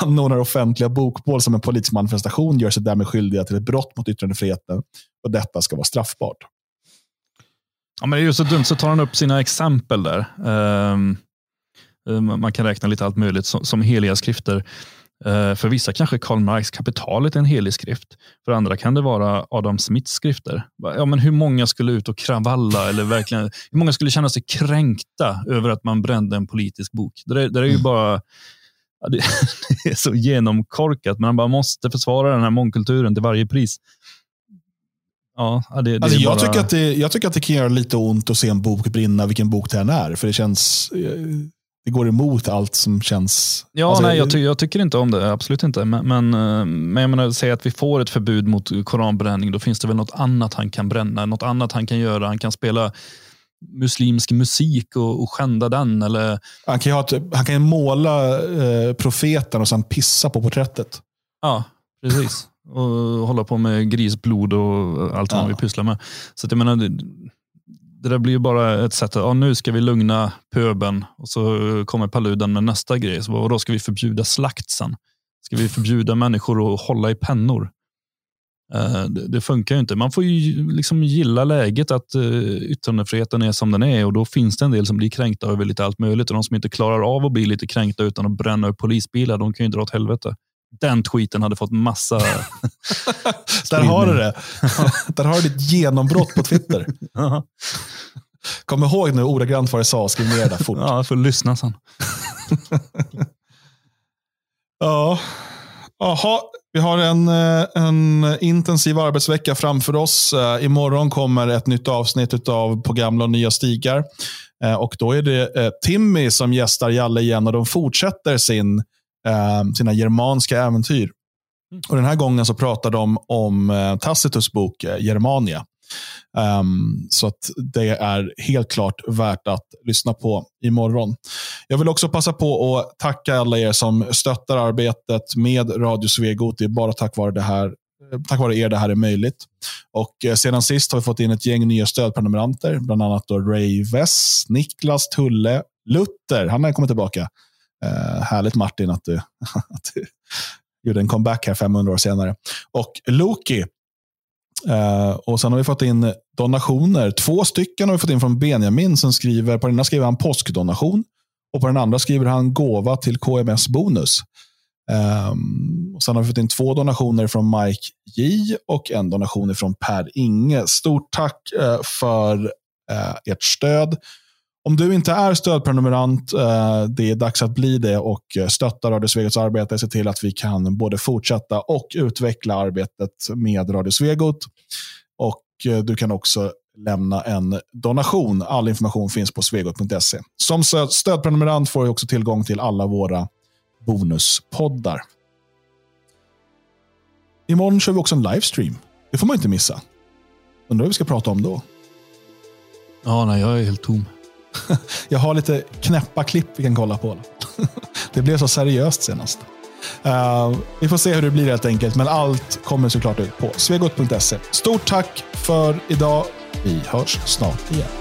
anordnar offentliga bokbål som en politisk manifestation gör sig därmed skyldiga till ett brott mot yttrandefriheten och detta ska vara straffbart. Ja, men det är ju så dumt, så tar han upp sina exempel där. Um, man kan räkna lite allt möjligt som, som heliga skrifter. Eh, för vissa kanske Karl Marx Kapitalet är en helig skrift. För andra kan det vara Adam Smiths skrifter. Ja, men hur många skulle ut och kravalla? eller verkligen, hur många skulle känna sig kränkta över att man brände en politisk bok? Det, det är ju mm. bara ja, det, är så genomkorkat. Man bara måste försvara den här mångkulturen till varje pris. Ja, det, det alltså jag, bara... tycker att det, jag tycker att det kan göra lite ont att se en bok brinna, vilken bok det än är. För det känns eh, det går emot allt som känns... Ja, alltså, nej, jag, ty jag, tycker inte om det. Absolut inte. Men, men, eh, men jag menar, säg att vi får ett förbud mot koranbränning. Då finns det väl något annat han kan bränna. Något annat han kan göra. Han kan spela muslimsk musik och, och skända den. Eller... Han kan ju ha ett, han kan måla eh, profeten och sen pissa på porträttet. Ja, precis. Och hålla på med grisblod och allt ja. han vill pyssla med. Så att jag menar, det där blir ju bara ett sätt att ja, nu ska vi lugna pöben och så kommer Paludan med nästa grej. Så då ska vi förbjuda slakt sen? Ska vi förbjuda människor att hålla i pennor? Uh, det, det, funkar ju inte. Man får ju liksom gilla läget att uh, yttrandefriheten är som den är och då finns det en del som blir kränkta över lite allt möjligt och de som inte klarar av att bli lite kränkta utan att bränna upp polisbilar, de kan ju dra åt helvete den tweeten hade fått massa... Där har du det. Där har du ditt genombrott på Twitter. Kom ihåg nu ordagrant vad det sa och skriv ner det fort. Ja, jag får lyssna sen. ja. Aha, vi har en, eh, en intensiv arbetsvecka framför oss. Eh, imorgon kommer ett nytt avsnitt av På gamla och nya stigar. Eh, och Då är det Timmy som gästar Jalle igen och de fortsätter sin eh, sina germanska äventyr. Mm. Och Den här gången så pratar de om eh, Tacitus bok eh, Germania. Um, så att det är helt klart värt att lyssna på imorgon. Jag vill också passa på att tacka alla er som stöttar arbetet med Radio Svegot. Det är bara tack vare, det här, eh, tack vare er det här är möjligt. Och eh, Sedan sist har vi fått in ett gäng nya stödprenumeranter. Bland annat då Ray Wess, Niklas Tulle, Luther. Han har kommit tillbaka. Eh, härligt Martin att du, att du gjorde en comeback här 500 år senare. Och Loki. Eh, och Sen har vi fått in donationer. Två stycken har vi fått in från Benjamin som skriver, på den ena skriver han påskdonation och på den andra skriver han gåva till KMS Bonus. Um, och sen har vi fått in två donationer från Mike J och en donation från Per Inge. Stort tack uh, för uh, ert stöd. Om du inte är stödprenumerant, eh, det är dags att bli det och eh, stötta Radio Svegots arbete. Se till att vi kan både fortsätta och utveckla arbetet med Radio Svegot. Och eh, du kan också lämna en donation. All information finns på svegot.se. Som stödprenumerant får du också tillgång till alla våra bonuspoddar. Imorgon kör vi också en livestream. Det får man inte missa. Undrar vad vi ska prata om då? Ja, nej, jag är helt tom jag har lite knäppa klipp vi kan kolla på. det blev så seriöst senast. Uh, vi får se hur det blir helt enkelt, men allt kommer såklart ut på svegot.se. Stort tack för idag. Vi hörs snart igen.